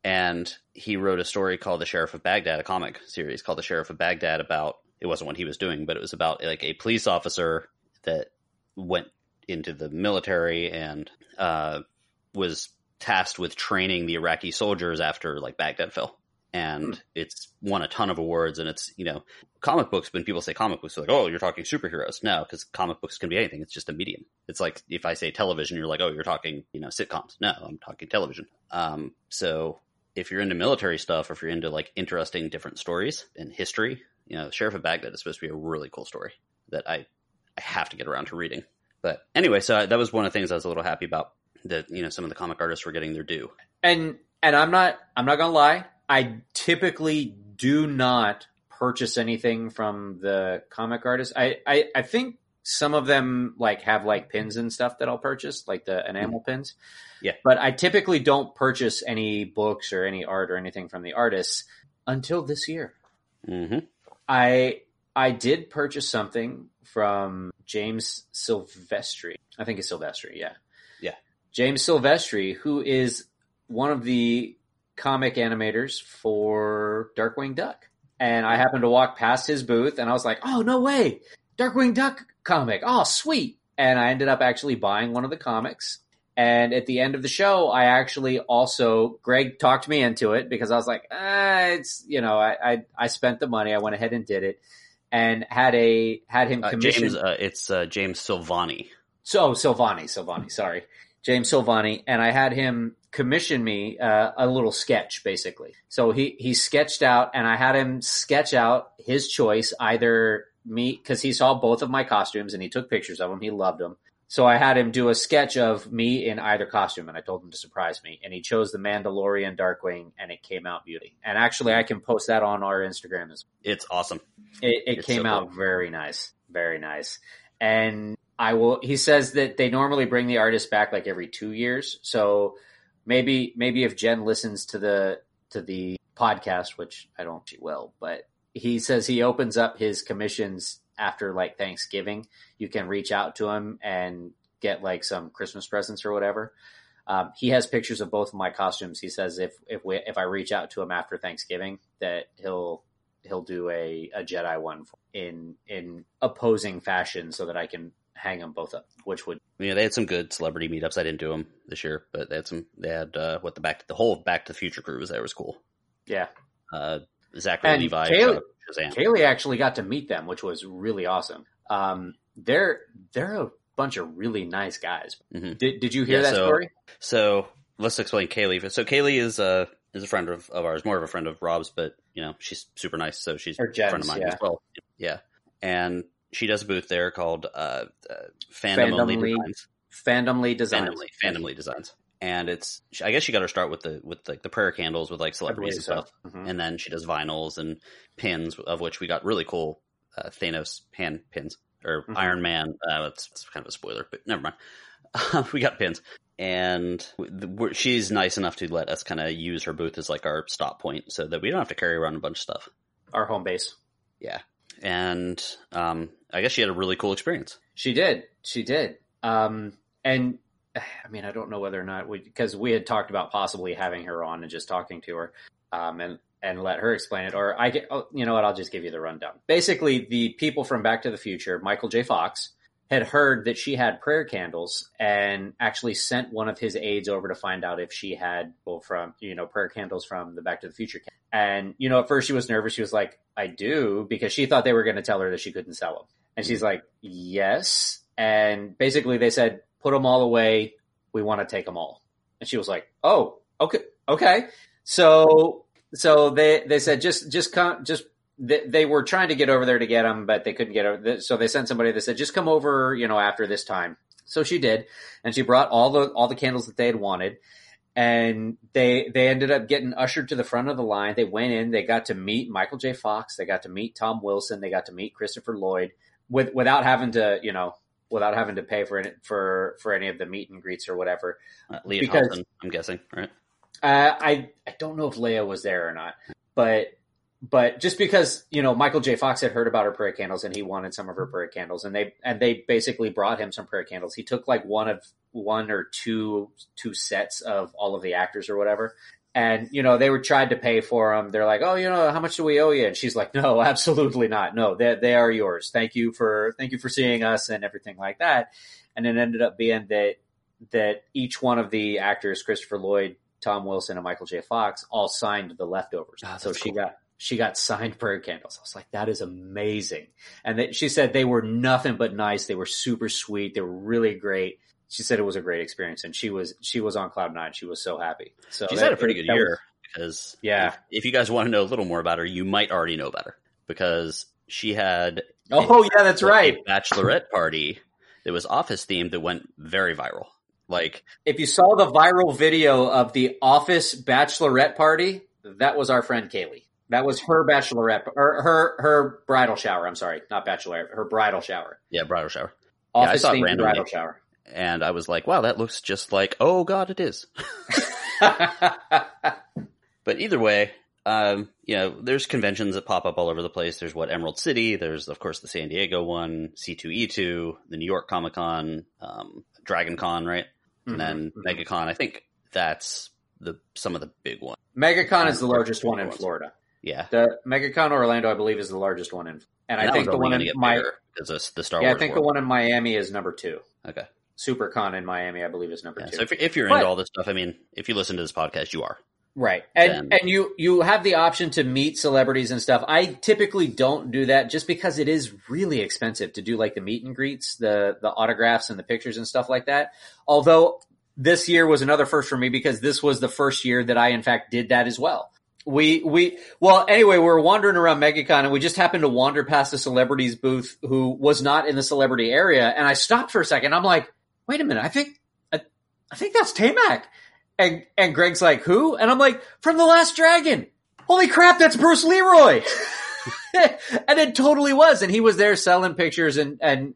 And he wrote a story called The Sheriff of Baghdad, a comic series called The Sheriff of Baghdad about it wasn't what he was doing, but it was about like a police officer that went into the military and uh, was tasked with training the Iraqi soldiers after like Baghdad fell. And it's won a ton of awards and it's, you know, comic books, when people say comic books, they're like, oh, you're talking superheroes. No, because comic books can be anything. It's just a medium. It's like if I say television, you're like, oh, you're talking, you know, sitcoms. No, I'm talking television. Um, so if you're into military stuff, or if you're into like interesting different stories and history, you know, Sheriff of Baghdad is supposed to be a really cool story that I, I have to get around to reading. But anyway, so I, that was one of the things I was a little happy about that, you know, some of the comic artists were getting their due. And and I'm not I'm not gonna lie. I typically do not purchase anything from the comic artists. I, I I think some of them like have like pins and stuff that I'll purchase, like the enamel pins. Yeah. But I typically don't purchase any books or any art or anything from the artists until this year. Mm-hmm. I I did purchase something from James Silvestri. I think it's Silvestri, yeah. Yeah. James Silvestri, who is one of the comic animators for Darkwing Duck. And I happened to walk past his booth and I was like, oh, no way. Darkwing Duck comic. Oh, sweet. And I ended up actually buying one of the comics. And at the end of the show, I actually also Greg talked me into it because I was like, ah, it's you know, I, I I spent the money, I went ahead and did it, and had a had him Uh, commission. James, uh, it's uh, James Silvani. So Silvani, Silvani, sorry, James Silvani, and I had him commission me uh, a little sketch, basically. So he he sketched out, and I had him sketch out his choice, either me because he saw both of my costumes and he took pictures of them. He loved them. So I had him do a sketch of me in either costume, and I told him to surprise me. And he chose the Mandalorian Darkwing, and it came out beauty. And actually, I can post that on our Instagram as well. It's awesome. it, it It's came so out cool. very nice, very nice. And I will. He says that they normally bring the artist back like every two years. So maybe maybe if Jen listens to the to the podcast, which I don't, she will, but he says he opens up his commissions after like Thanksgiving. You can reach out to him and get like some Christmas presents or whatever. Um, he has pictures of both of my costumes. He says if if we if I reach out to him after Thanksgiving, that he'll he'll do a, a Jedi one in in opposing fashion so that I can hang them both up, which would Yeah, they had some good celebrity meetups. I didn't do them this year, but they had some. They had uh, what the back the whole Back to the Future crew was there was cool. yeah. Uh, Zachary And Levi, Shazam. Kaylee actually got to meet them, which was really awesome. Um, they're they're a bunch of really nice guys. Mhm. Did Did you hear Yeah, that so- story? So let's explain Kaylee. So Kaylee is uh is a friend of, of ours, more of a friend of Rob's, but you know she's super nice, so she's a friend of mine yeah. as well. Yeah, and she does a booth there called uh, uh Fandom Only Fandomly Designs. Fandomly Designs. Fandomly, Fandomly Designs. And it's, I guess she got her start with the with like the prayer candles with like celebrities and so. stuff, Mhm. and then she does vinyls and pins, of which we got really cool uh, Thanos hand pins or Mhm. Iron Man. Uh, it's, it's kind of a spoiler, but never mind. [laughs] we got pins, and we're- she's nice enough to let us kind of use her booth as like our stop point, so that we don't have to carry around a bunch of stuff. Our home base. Yeah, and um, I guess she had a really cool experience. She did. She did. Um, and [sighs] I mean, I don't know whether or not we, because we had talked about possibly having her on and just talking to her, um, and and let her explain it. Or I get, oh, you know what? I'll just give you the rundown. Basically, the people from Back to the Future, Michael J. Fox, had heard that she had prayer candles and actually sent one of his aides over to find out if she had well from you know prayer candles from the Back to the Future. And you know, at first she was nervous. She was like, "I do," because she thought they were going to tell her that she couldn't sell them. And she's like, "Yes." And basically, they said, "Put them all away. We want to take them all." And she was like, "Oh, okay, okay." So, so they they said, "Just, just come, just." They, they were trying to get over there to get them, but they couldn't get over. So they sent somebody that said, "Just come over, you know, after this time." So she did, and she brought all the all the candles that they had wanted, and they they ended up getting ushered to the front of the line. They went in, they got to meet Michael J. Fox, they got to meet Tom Wilson, they got to meet Christopher Lloyd, with without having to, you know, without having to pay for it for for any of the meet and greets or whatever. Uh, Lea Because- Thompson, I'm guessing, right? Uh, I I don't know if Leia was there or not, but but just because you know Michael J. Fox had heard about her prayer candles and he wanted some of her prayer candles, and they and they basically brought him some prayer candles. He took like one of one or two two sets of all of the actors or whatever, and you know they were tried to pay for them. They're like, oh, you know, how much do we owe you? And she's like, no, [laughs] absolutely not. No, they they are yours. Thank you for thank you for seeing us and everything like that. And it ended up being that that each one of the actors, Christopher Lloyd, Tom Wilson, and Michael J. Fox, all signed the leftovers. Oh, so she cool. got she got signed prayer candles. I was like, that is amazing. And that she said they were nothing but nice. They were super sweet. They were really great. She said it was a great experience, and she was she was on cloud nine. She was so happy. So She's that- had a pretty good that was- year because Yeah. if, if you guys want to know a little more about her, you might already know about her because she had oh yeah, that's a right. bachelorette party that was office themed that went very viral. Like If you saw the viral video of the office bachelorette party, that was our friend Kaylee. That was her bachelorette or her her bridal shower. I'm sorry, not bachelorette. Her bridal shower. yeah, bridal shower. Yeah, I Office saw it randomly. bridal shower. And I was like, wow, that looks just like oh god it is. [laughs] But either way, um, you know, there's conventions that pop up all over the place. There's what Emerald City. There's of course the San Diego one, C2E2, the New York Comic Con, um, Dragon Con, right? And then Mhm, mhm. MegaCon. I think that's the some of the big ones. MegaCon is the largest one in ones. Florida. Yeah, The MegaCon Orlando, I believe, is the largest one in, and I think the one in my of the Star yeah, I Wars. think the one in Miami is number two. Okay. SuperCon in Miami, I believe, is number Yeah, two. so if, if you're But- into all this stuff, I mean, if you listen to this podcast, you are. Right. And Then- and you you have the option to meet celebrities and stuff. I typically don't do that just because it is really expensive to do like the meet and greets, the the autographs and the pictures and stuff like that. Although this year was another first for me because this was the first year that I in fact did that as well. We we well anyway, we were wandering around MegaCon and we just happened to wander past a celebrities booth who was not in the celebrity area and I stopped for a second. I'm like, "Wait a minute. I think I, I think that's Taimak." And and Greg's like, who? And I'm like, from The Last Dragon. Holy crap, that's Bruce Leroy. [laughs] and it totally was. And he was there selling pictures and and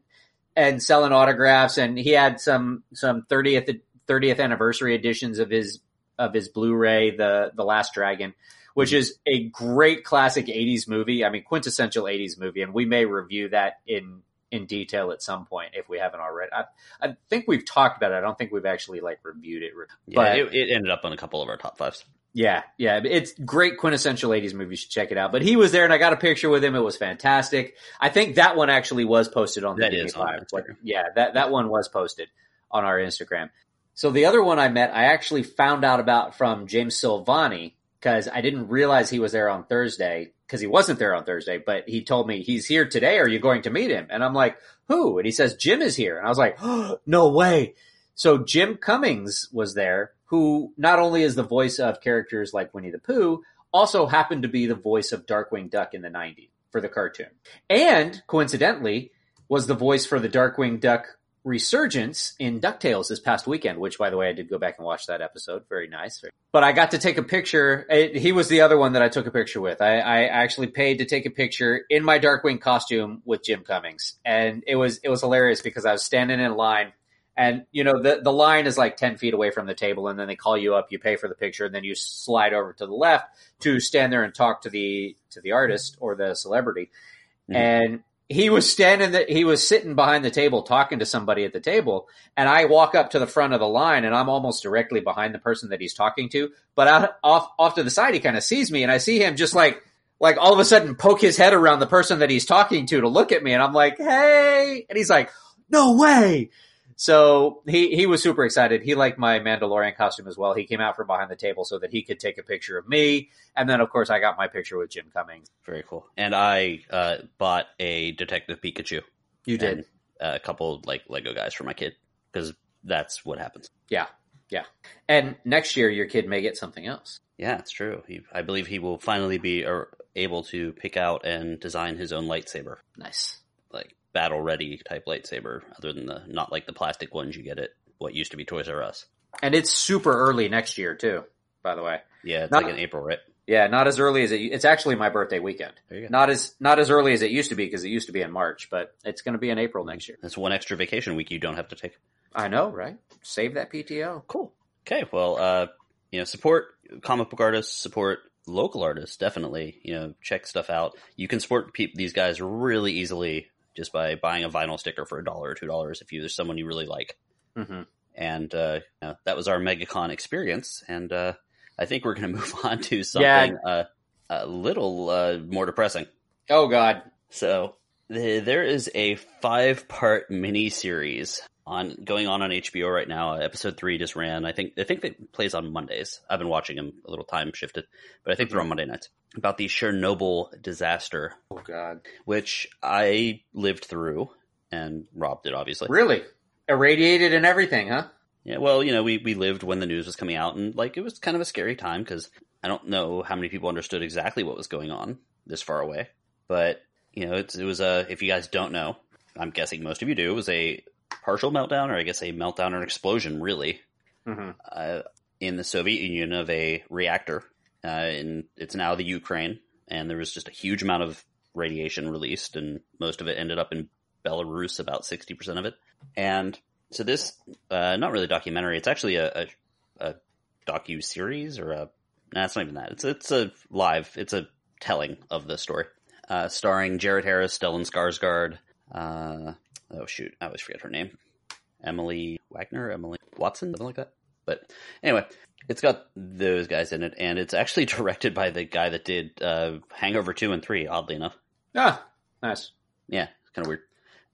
and selling autographs and he had some some 30th 30th anniversary editions of his of his Blu-ray, the The Last Dragon, which is a great classic 80s movie. I mean, quintessential 80s movie, and we may review that in in detail at some point if we haven't already. I, I think we've talked about it. I don't think we've actually like reviewed it. Yeah, But- it, it ended up on a couple of our top fives. Yeah, yeah, it's great quintessential 80s movie. You should check it out. But he was there and I got a picture with him. It was fantastic. I think that one actually was posted on the That is Live. But yeah, that, that one was posted on our Instagram. So the other one I met, I actually found out about from James Silvani because I didn't realize he was there on Thursday because he wasn't there on Thursday, but he told me he's here today. Are you going to meet him? And I'm like, who? And he says, Jim is here. And I was like, oh, [gasps] no way. So Jim Cummings was there, who not only is the voice of characters like Winnie the Pooh, also happened to be the voice of Darkwing Duck in the 90s for the cartoon. And coincidentally, was the voice for the Darkwing Duck resurgence in DuckTales this past weekend, which by the way, I did go back and watch that episode. Very nice. But I got to take a picture. It, he was the other one that I took a picture with. I, I actually paid to take a picture in my Darkwing costume with Jim Cummings. And it was, it was hilarious because I was standing in line and you know, the, the line is like 10 feet away from the table and then they call you up, you pay for the picture and then you slide over to the left to stand there and talk to the, to the artist or the celebrity. Mhm. And he was standing that he was sitting behind the table talking to somebody at the table and I walk up to the front of the line and I'm almost directly behind the person that he's talking to, but out off off to the side he kind of sees me and I see him just like like all of a sudden poke his head around the person that he's talking to to look at me and I'm like, "Hey." And he's like, "No way." So he he was super excited. He liked my Mandalorian costume as well. He came out from behind the table so that he could take a picture of me and then of course I got my picture with Jim Cummings. Very cool. And I uh, bought a Detective Pikachu. You did. and a couple like Lego guys for my kid because that's what happens. Yeah. Yeah. And next year your kid may get something else. Yeah, it's true. He, I believe he will finally be uh, able to pick out and design his own lightsaber, Nice. Like battle ready type lightsaber, other than the not like the plastic ones you get at what used to be Toys R Us. And it's super early next year too, by the way. Yeah, it's Not- like in April, right? Yeah, not as early as it. It's actually my birthday weekend. There you go. Not as not as early as it used to be because it used to be in March, but it's going to be in April next year. That's one extra vacation week you don't have to take. I know, right? Save that PTO. Cool. Okay, well, uh, you know, support comic book artists, support local artists, definitely, you know, check stuff out. You can support pe- these guys really easily just by buying a vinyl sticker for a dollar or two dollars if you there's someone you really like. Mm-hmm. And uh, you know, that was our MegaCon experience, and uh, I think we're going [laughs] to move on to something Yeah. uh, a little uh, more depressing. Oh God. So the, there is a five-part mini series on going on on HBO right now. Episode three just ran. I think I think it plays on Mondays. I've been watching them a little time shifted, but I think they're on mm-hmm. Monday nights about the Chernobyl disaster, Oh God. which I lived through, and Rob did obviously. Really? Irradiated and everything, huh? Yeah, well, you know, we, we lived when the news was coming out, and like it was kind of a scary time because I don't know how many people understood exactly what was going on this far away. But you know, it's, it was a. If you guys don't know, I'm guessing most of you do. It was a partial meltdown, or I guess a meltdown or an explosion, really, Mm-hmm. uh, in the Soviet Union of a reactor. Uh, and it's now the Ukraine, and there was just a huge amount of radiation released, and most of it ended up in Belarus, about sixty percent of it. And so this, uh, not really a documentary. It's actually a, a, a docu series or a. Nah, it's not even that. It's it's a live. It's a telling of the story, uh, starring Jared Harris, Stellan Skarsgård. Oh shoot, I always forget her name. Emily Wagner, Emily Watson, something like that. But anyway, it's got those guys in it, and it's actually [laughs] directed by the guy that did uh, Hangover two and three. Oddly enough, Ah, nice. yeah, it's kind of weird.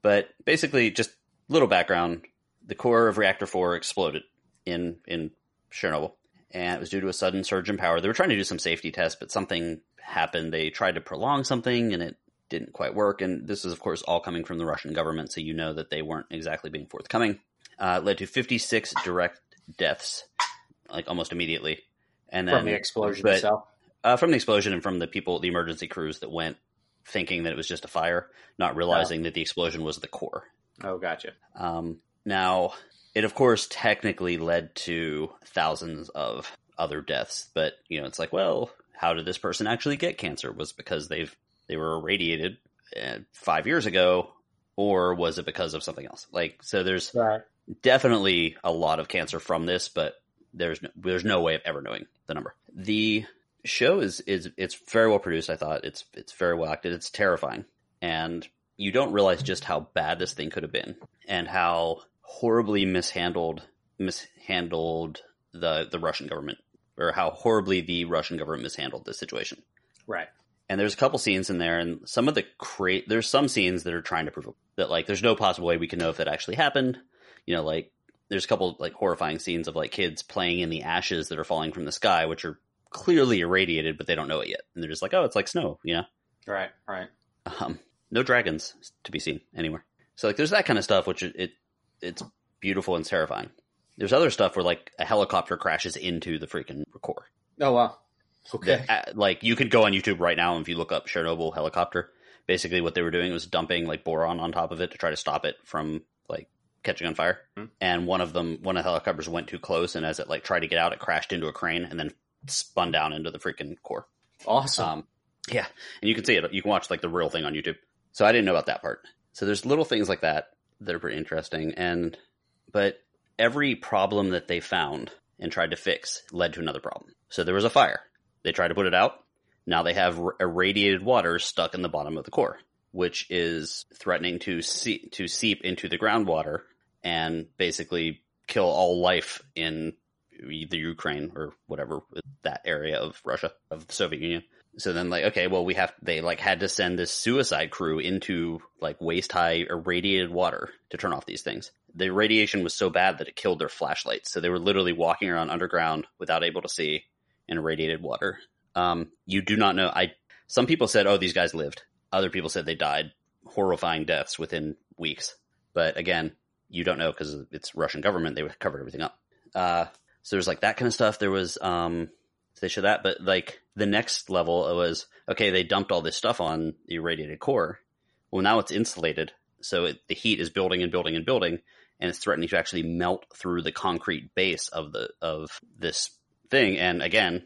But basically, just little background: the core of Reactor Four exploded in in Chernobyl, and it was due to a sudden surge in power. They were trying to do some safety tests, but something happened. They tried to prolong something, and it didn't quite work. And this is, of course, all coming from the Russian government, so you know that they weren't exactly being forthcoming. Uh, led to 56 direct deaths, like almost immediately, and then From the explosion but- itself. uh, from the explosion and from the people, the emergency crews that went, thinking that it was just a fire, not realizing that the explosion was the core. Oh, gotcha. Um, now, it of course technically led to thousands of other deaths, but you know, it's like, well, how did this person actually get cancer? Was because they've they were irradiated uh, five years ago, or was it because of something else? Like, so there's Right. definitely a lot of cancer from this, but there's no, there's no way of ever knowing the number. The show is is it's very well produced. I thought it's it's very well acted. It's terrifying, and you don't realize just how bad this thing could have been, and how horribly mishandled mishandled the the Russian government, or how horribly the Russian government mishandled this situation. Right. And there's a couple scenes in there, and some of the cra- there's some scenes that are trying to prove that like there's no possible way we can know if that actually happened. You know, like there's a couple like horrifying scenes of like kids playing in the ashes that are falling from the sky, which are clearly irradiated, but they don't know it yet, and they're just like, oh, it's like snow, you know. Right. Right. Um, no dragons to be seen anywhere. So like, there's that kind of stuff, which it, it it's beautiful and terrifying. There's other stuff where like a helicopter crashes into the freaking core. Oh wow. Okay. Uh, like you could go on YouTube right now and if you look up Chernobyl helicopter, basically what they were doing was dumping like boron on top of it to try to stop it from like catching on fire. Hmm. And one of them, one of the helicopters went too close, and as it like tried to get out, it crashed into a crane and then spun down into the freaking core. Awesome. Um, yeah, and you can see it. You can watch like the real thing on YouTube. So I didn't know about that part. So there's little things like that that are pretty interesting. And but every problem that they found and tried to fix led to another problem. So there was a fire. They tried to put it out. Now they have irradiated water stuck in the bottom of the core, which is threatening to see- to seep into the groundwater and basically kill all life in the Ukraine or whatever that area of Russia of the Soviet Union. So then like okay, well we have they like had to send this suicide crew into like waist high irradiated water to turn off these things. The radiation was so bad that it killed their flashlights. So they were literally walking around underground without able to see in irradiated water. Um, you do not know. I some people said, "Oh, these guys lived." Other people said they died horrifying deaths within weeks. But again, you don't know because it's Russian government. They covered everything up. Uh, so there's like that kind of stuff. There was um, they show that, but like the next level was okay. They dumped all this stuff on the irradiated core. Well, now it's insulated, so it, the heat is building and building and building, and it's threatening to actually melt through the concrete base of the of this thing. And again,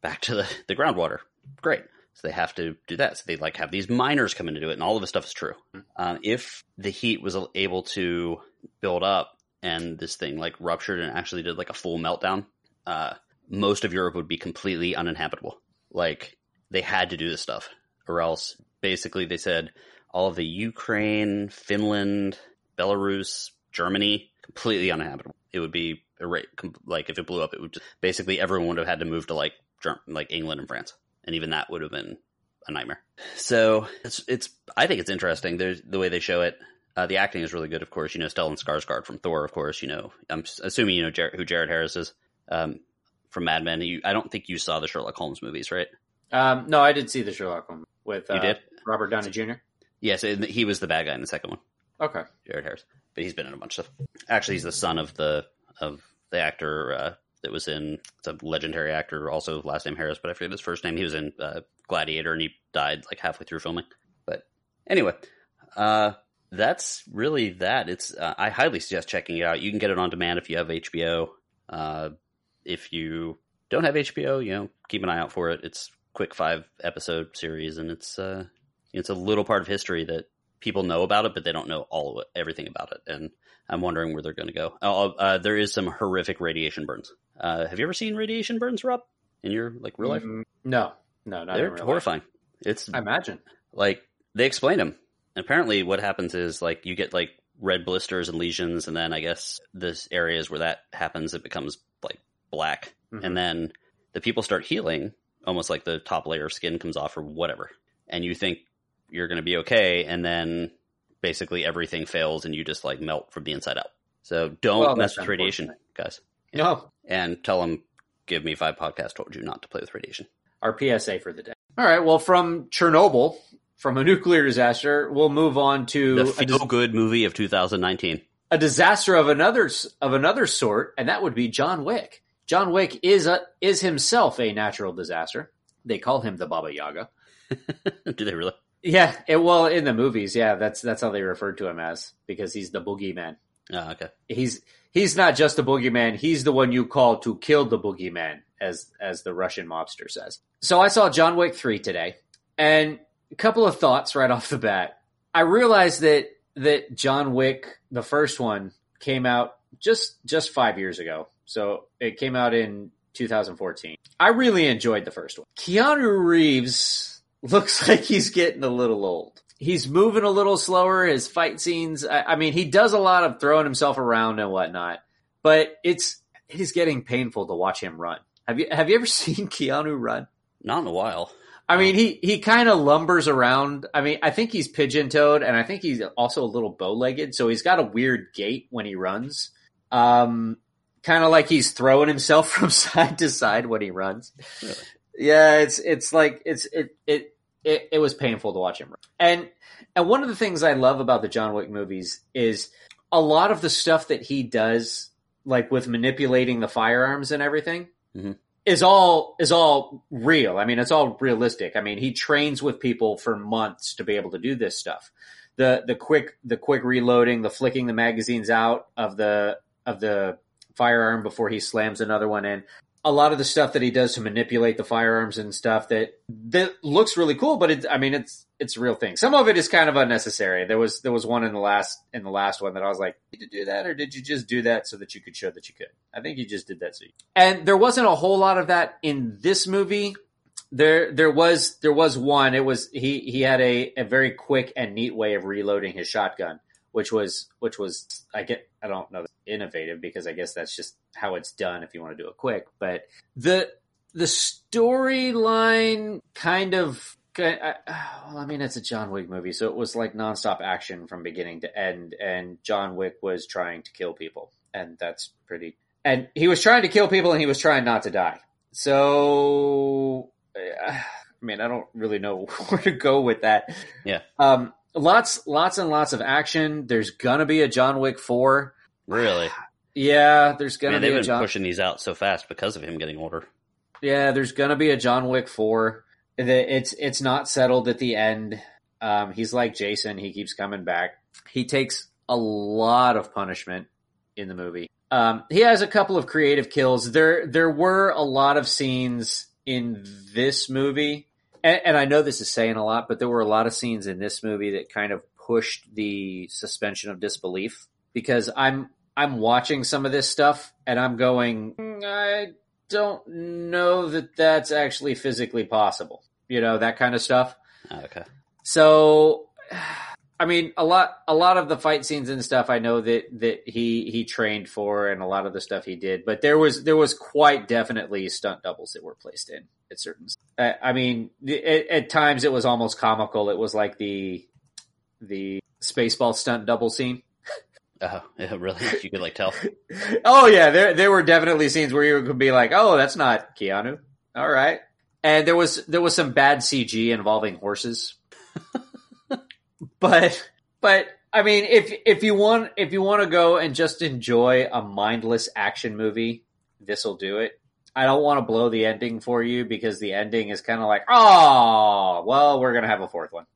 back to the the groundwater. Great. So they have to do that. So they like have these miners come in to do it, and all of this stuff is true. Um, if the heat was able to build up and this thing like ruptured and actually did like a full meltdown, uh, most of Europe would be completely uninhabitable. like they had to do this stuff, or else basically they said all of the Ukraine, Finland, Belarus, Germany completely uninhabitable. It would be like if it blew up, it would just, basically everyone would have had to move to like like England and France, and even that would have been a nightmare. So it's it's I think it's interesting. There's the way they show it. Uh, the acting is really good, of course. You know Stellan Skarsgård from Thor, of course. You know I'm assuming you know Jared, who Jared Harris is um, from Mad Men. You, I don't think you saw the Sherlock Holmes movies, right? Um, no, I did see the Sherlock Holmes with uh, you did Robert Downey Jr. Yes, he was the bad guy in the second one. Okay, Jared Harris, but he's been in a bunch of stuff. Actually, he's the son of the of the actor uh, that was in. It's a legendary actor, also last name Harris, but I forget his first name. He was in uh, Gladiator, and he died like halfway through filming. But anyway, uh, that's really that. It's uh, I highly suggest checking it out. You can get it on demand if you have HBO. Uh, if you don't have HBO, you know, keep an eye out for it. It's quick five episode series, and it's uh, it's a little part of history that people know about it, but they don't know all it, everything about it. And I'm wondering where they're going to go. Oh, uh, there is some horrific radiation burns. Uh, have you ever seen radiation burns, Rob, in your like real life? Mm, no, no, not they're horrifying. Life. It's I imagine like they explain them. Apparently, what happens is like you get like red blisters and lesions, and then I guess this areas where that happens, it becomes like black, mm-hmm. and then the people start healing, almost like the top layer of skin comes off or whatever, and you think you're going to be okay, and then basically everything fails and you just like melt from the inside out. So don't well, mess with radiation, guys. No. And tell them, give me five podcasts told you not to play with radiation. Our PSA for the day. All right. Well, from Chernobyl, from a nuclear disaster, we'll move on to the feel good movie of 2019. A disaster of another of another sort, and that would be John Wick. John Wick is a, is himself a natural disaster. They call him the Baba Yaga. [laughs] Do they really? Yeah, it, well, in the movies, yeah, that's that's how they referred to him as because he's the boogeyman. Oh, okay. He's he's not just the boogeyman; he's the one you call to kill the boogeyman, as as the Russian mobster says. So I saw John Wick three today, and a couple of thoughts right [laughs] off the bat. I realized that that John Wick, the first one, came out just just five years ago. So it came out in 2014. I really enjoyed the first one. Keanu Reeves looks [laughs] like he's getting a little old. He's moving a little slower. His fight scenes, I, I mean, he does a lot of throwing himself around and whatnot, but it's it is getting painful to watch him run. Have you have you ever [laughs] seen Keanu run? Not in a while. I mean, he he kind of lumbers around. I mean, I think he's pigeon toed, and I think he's also a little bow legged, so he's got a weird gait when he runs. Um, kind of like he's throwing himself [laughs] from side to side when he runs. Really? Yeah, it's it's like it's it it it, it was painful to watch him. And and one of the things I love about the John Wick movies is a lot of the stuff that he does, like with manipulating the firearms and everything, mm-hmm. is all is all real. I mean, it's all realistic. I mean, he trains with people for months to be able to do this stuff. The the quick the quick reloading, the flicking the magazines out of the of the firearm before he slams another one in a lot of the stuff that he does to manipulate the firearms and stuff that that looks really cool, but it, I mean, it's it's a real thing. Some of it is kind of unnecessary. There was there was one in the last in the last one that I was like, did you do that or did you just do that so that you could show that you could? I think you just did that so. You and there wasn't a whole lot of that in this movie. There there was there was one. It was he he had a a very quick and neat way of reloading his shotgun which was which was I get I don't know innovative because I guess that's just how it's done if you want to do it quick. But the the storyline kind of I, well, I mean, it's a John Wick movie, so it was like nonstop action from beginning to end, and John Wick was trying to kill people, and that's pretty. And he was trying to kill people, and he was trying not to die. So, I mean, I don't really know [laughs] where to go with that. Yeah. Um, lots, lots and lots of action. There's gonna be a John Wick four. Really? Yeah, there's gonna Man, be. They've been John... pushing these out so fast because of him getting older. Yeah, there's gonna be a John Wick four. It's it's not settled at the end. Um, he's like Jason. He keeps coming back. He takes a lot of punishment in the movie. Um, he has a couple of creative kills. There there were a lot of scenes in this movie and, and I know this is saying a lot, but there were a lot of scenes in this movie that kind of pushed the suspension of disbelief because I'm I'm watching some of this stuff and I'm going, mm, I don't know that that's actually physically possible. You know, that kind of stuff. Oh, okay. So, I mean, a lot, a lot of the fight scenes and stuff I know that, that he, he trained for and a lot of the stuff he did, but there was, there was quite definitely stunt doubles that were placed in at certain, I, I mean, at, at times it was almost comical. It was like the, the spaceball stunt double scene. Oh, [laughs] yeah, really? You could like tell. [laughs] oh yeah, there there were definitely scenes where you could be like, "Oh, that's not Keanu." All right, and there was there was some bad CG involving horses, [laughs] but but I mean, if if you want if you want to go and just enjoy a mindless action movie, this will do it. I don't want to blow the ending for you because the ending is kind of like, oh, well, we're gonna have a fourth one.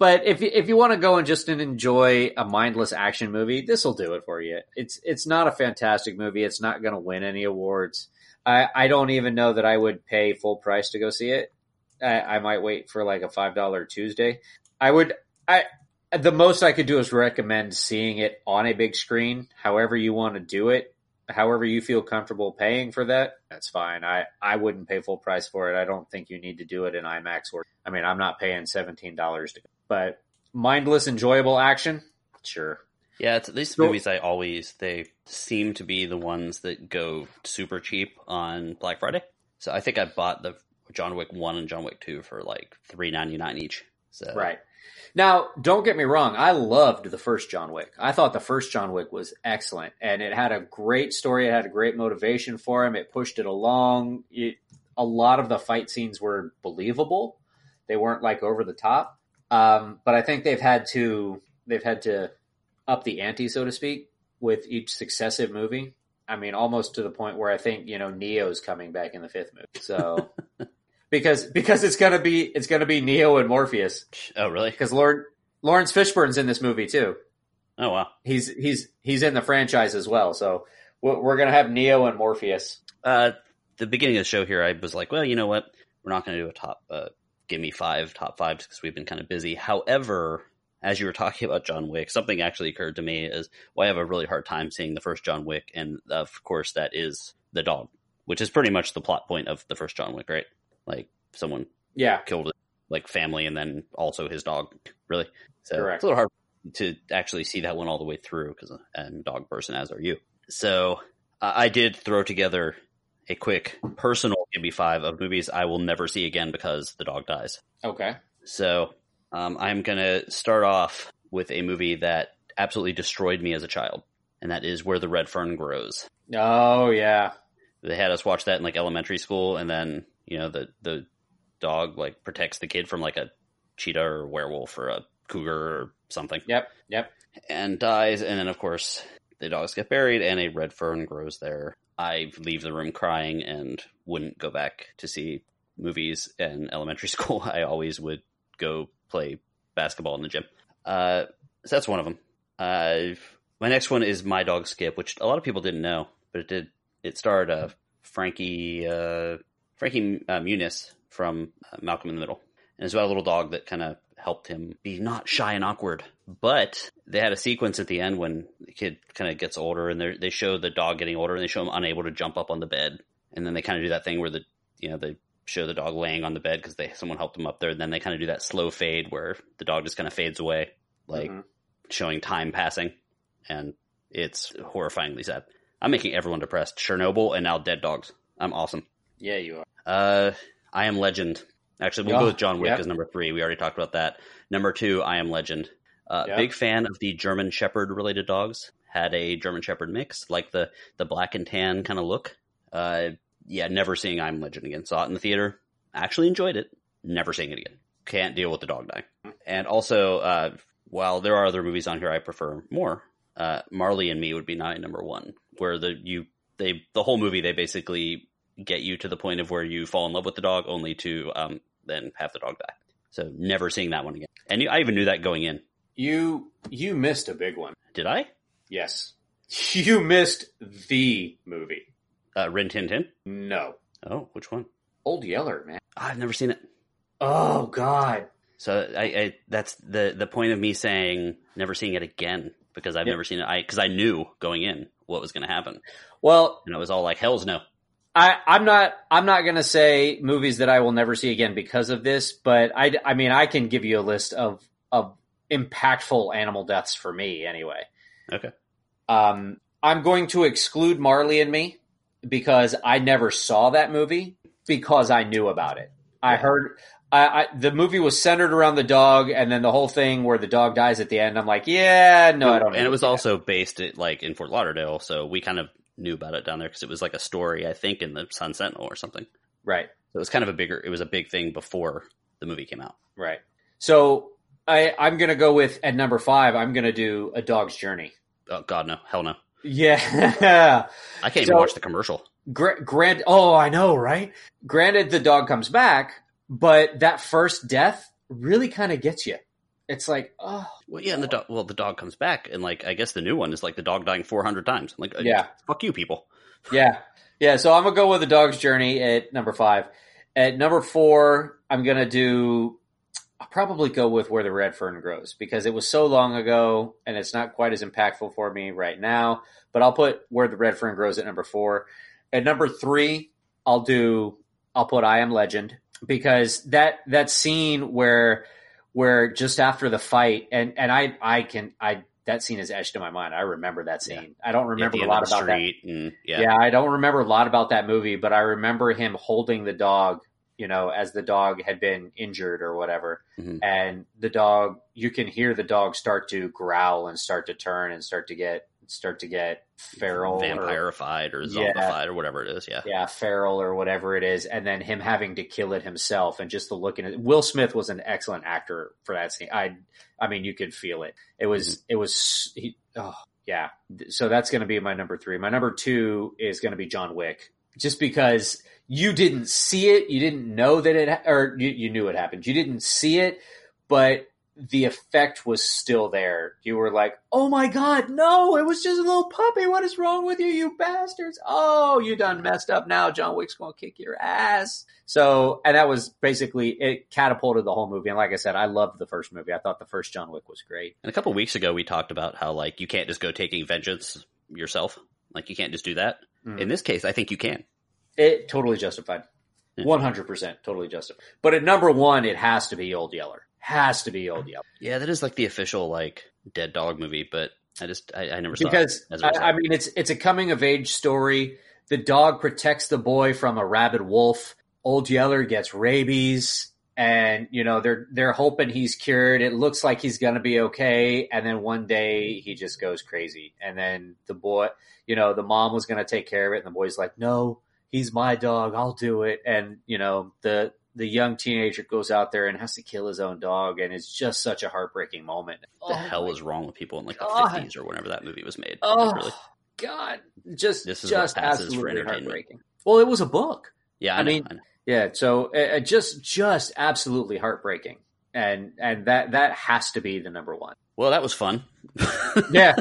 But if if you want to go and just enjoy a mindless action movie, this will do it for you. It's it's not a fantastic movie. It's not going to win any awards. I I don't even know that I would pay full price to go see it. I, I might wait for like a five dollar Tuesday. I would I the most I could do is recommend seeing it on a big screen. However you want to do it, however you feel comfortable paying for that, that's fine. I, I wouldn't pay full price for it. I don't think you need to do it in IMAX or, I mean, I'm not paying $17 to, but mindless, enjoyable action. Sure. Yeah, it's, these So- movies I always they seem to be the ones that go super cheap on Black Friday. So I think I bought the John Wick one and John Wick two for like three ninety nine each. So Right. Now, don't get me wrong. I loved the first John Wick. I thought the first John Wick was excellent and it had a great story. It had a great motivation for him. It pushed it along. It, a lot of the fight scenes were believable. They weren't like over the top. Um, but I think they've had to, they've had to up the ante, so to speak, with each successive movie. I mean, almost to the point where I think, you know, Neo's coming back in the fifth movie. So, [laughs] because, because it's gonna be, it's gonna be Neo and Morpheus Oh really? because Lord Laurence Fishburne's in this movie too. Oh wow. He's he's he's in the franchise as well. So we're we're gonna have Neo and Morpheus. Uh, the beginning of the show here, I was like, well, you know what? We're not going to do a top, uh, give me five, top five, because we've been kind of busy. However, as you were talking [laughs] about John Wick, something actually occurred to me is why I have a really hard time seeing the first John Wick, and of course, that is the dog, which is pretty much the plot point of the first John Wick, right? Like someone Yeah, killed his, like family and then also his dog, really. So Correct. it's a little hard to actually see that one all the way through because I'm a dog person, as are you. So I did throw together a quick personal give five of movies I will never see again because the dog dies. okay. So um, I'm gonna start off with a movie that absolutely destroyed me as a child, and that is Where the Red Fern Grows. Oh yeah, They had us watch that in like elementary school, and then you know the the dog like protects the kid from like a cheetah or werewolf or a cougar or something, yep, yep. and dies. And then of course the dogs get buried, and a red fern grows there. I leave the room crying and wouldn't go back to see movies in elementary [laughs] school. I always would go play basketball in the gym. Uh, so that's one of them. Uh, my next one is My Dog Skip, which a lot of people didn't know, but it did. It starred uh, Frankie uh, Frankie uh, Muniz from uh, Malcolm in the Middle, and it's about a little dog that kind of helped him be not shy and awkward. But they had a sequence at the end when the kid kind of gets older, and they they show the dog getting older, and they show him unable to jump up on the bed, and then they kind of do that thing where the you know they show the dog laying on the bed because they someone helped him up there, and then they kind of do that slow fade where the dog just kind of fades away, like Mhm. showing time passing, and it's horrifyingly sad. I'm making everyone depressed. Chernobyl and now Dead Dogs. I'm awesome. Yeah, you are. Uh, I Am Legend. Actually, we'll Oh, go with John Wick yep. as number three. We already talked about that. Number two, I Am Legend. Uh, Yep. Big fan of the German Shepherd related dogs. Had a German Shepherd mix, like the the black and tan kind of look. Uh, yeah, never seeing I Am Legend again. Saw it in the theater. Actually enjoyed it. Never seeing it again. Can't deal with the dog dying. And also, uh, while there are other movies on here I prefer more, uh, Marley and Me would be my number one. Where the you they the whole movie they basically get you to the point of where you fall in love with the dog, only to um, then have the dog die. So never seeing that one again. And you, I even knew that going in. You you missed a big one. Did I? Yes, [laughs] you missed the movie. Uh, Rin Tin Tin. No, Oh, which one? Old Yeller, man. I've never seen it. Oh God. So I, I that's the the point of me saying never seeing it again. because I've Yep. never seen it. I because I knew going in what was going to happen, Well, and I was all like, "Hell's no." I, I'm not. I'm not going to say movies that I will never see again because of this. But I, I mean, I can give you a list of of impactful animal deaths for me anyway. Okay. Um, I'm going to exclude Marley and Me because I never saw that movie because I knew about it. I heard I, I, the movie was centered around the dog, and then the whole thing where the dog dies at the end. I'm like, yeah, no, I don't. And it was see also based at like in Fort Lauderdale, so we kind of knew about it down there because it was like a story, I think, in the Sun Sentinel or something. right. So it was kind of a bigger. It was a big thing before the movie came out. Right. So I, I'm going to go with at number five. I'm going to do a dog's journey. Oh God, no, hell no! Yeah. [laughs] I can't So- even watch the commercial. Gra- grant. Oh, I know, right? Granted, the dog comes back, but that first death really kind of gets you. It's like, oh, Well, yeah, and the dog. Well, the dog comes back, and like I guess the new one is like the dog dying four hundred times. I'm like, uh, Yeah. fuck you, people. [laughs] yeah, yeah. So I'm gonna go with the dog's journey at number five. At number four, I'm gonna do. I'll probably go with where the red fern grows because it was so long ago and it's not quite as impactful for me right now. But I'll put where the red fern grows at number four. At number three, I'll do. I'll put I am Legend because that that scene where where just after the fight and and I I can I that scene is etched in my mind. I remember that scene. I don't remember at a lot about that and yeah, yeah. I don't remember a lot about that movie, but I remember him holding the dog, you know, as the dog had been injured or whatever. Mhm. And the dog, you can hear the dog start to growl and start to turn and start to get start to get feral, or, vampirified or Yeah. zombified or whatever it is. Yeah, yeah, feral or whatever it is, and then him having to kill it himself, and just the look in it. Will Smith was an excellent actor for that scene. I, I mean, you could feel it. It was, mm-hmm. it was, he, oh yeah. So that's going to be my number three. My number two is going to be John Wick, just because you didn't see it, you didn't know that it, or you, you knew it happened. You didn't see it, but the effect was still there. You were like, "Oh my god, no! It was just a little puppy. What is wrong with you, you bastards? Oh, you done messed up now. John Wick's gonna kick your ass." So, and that was basically it. Catapulted the whole movie. And like I said, I loved the first movie. I thought the first John Wick was great. And a couple weeks ago, we talked about how like you can't just go taking vengeance yourself. Like you can't just do that. Mm. In this case, I think you can. It totally justified. One hundred percent, totally justified. But at number one, it has to be Old Yeller. Has to be Old Yeller. Yeah, that is like the official like dead dog movie, but I just I, I never saw because it. as a I. I mean it's it's a coming of age story. The dog protects the boy from a rabid wolf. Old Yeller gets rabies, and you know they're they're hoping he's cured. It looks like he's gonna be okay, and then one day he just goes crazy, and then the boy, you know, the mom was gonna take care of it, and the boy's like, "No, he's my dog. I'll do it." And you know the the young teenager goes out there and has to kill his own dog, and it's just such a heartbreaking moment. What the Oh hell my is wrong with people in like the fifties or whenever that movie was made? Oh really? God, just This is what just passes for absolutely entertainment. heartbreaking. Well, it was a book. Yeah, I, I know, mean- I know. Yeah, so uh, just just absolutely heartbreaking, and and that that has to be the number one. Well, that was fun. [laughs] Yeah,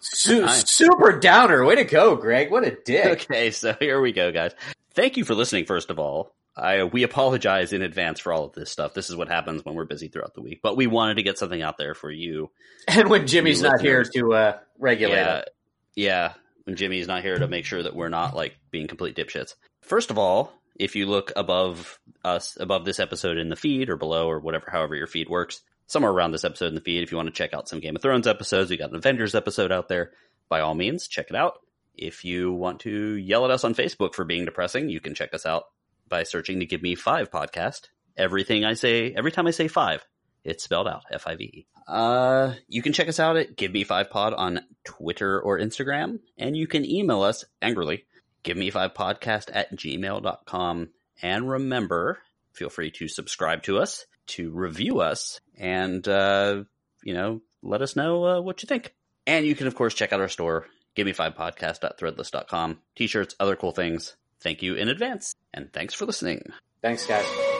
Su- super downer. Way to go, Greg. What a dick. okay, so here we go, guys. Thank you for listening. First of all, I we apologize in advance for all of this stuff. This is what happens when we're busy throughout the week, but we wanted to get something out there for you. And when Jimmy's not here to uh, regulate Yeah, it, yeah. When Jimmy's not here to make sure that we're not like being complete dipshits. First of all, if you look above us, above this episode in the feed or below or whatever, however your feed works, somewhere around this episode in the feed, if you want to check out some Game of Thrones episodes, we got an Avengers episode out there. By all means, check it out. If you want to yell at us on Facebook for being depressing, you can check us out by searching the Give Me Five podcast. Everything I say, every time I say five, it's spelled out F I V E. Uh, you can check us out at Give Me Five Pod on Twitter or Instagram, and you can email us angrily, Give Me Five Podcast at gmail.com. And remember, feel free to subscribe to us, to review us, and, uh, you know, let us know uh, what you think. And you can, of course, check out our store, Give Me Five Podcast.threadless.com. T shirts, other cool things. Thank you in advance, and thanks for listening. thanks, guys.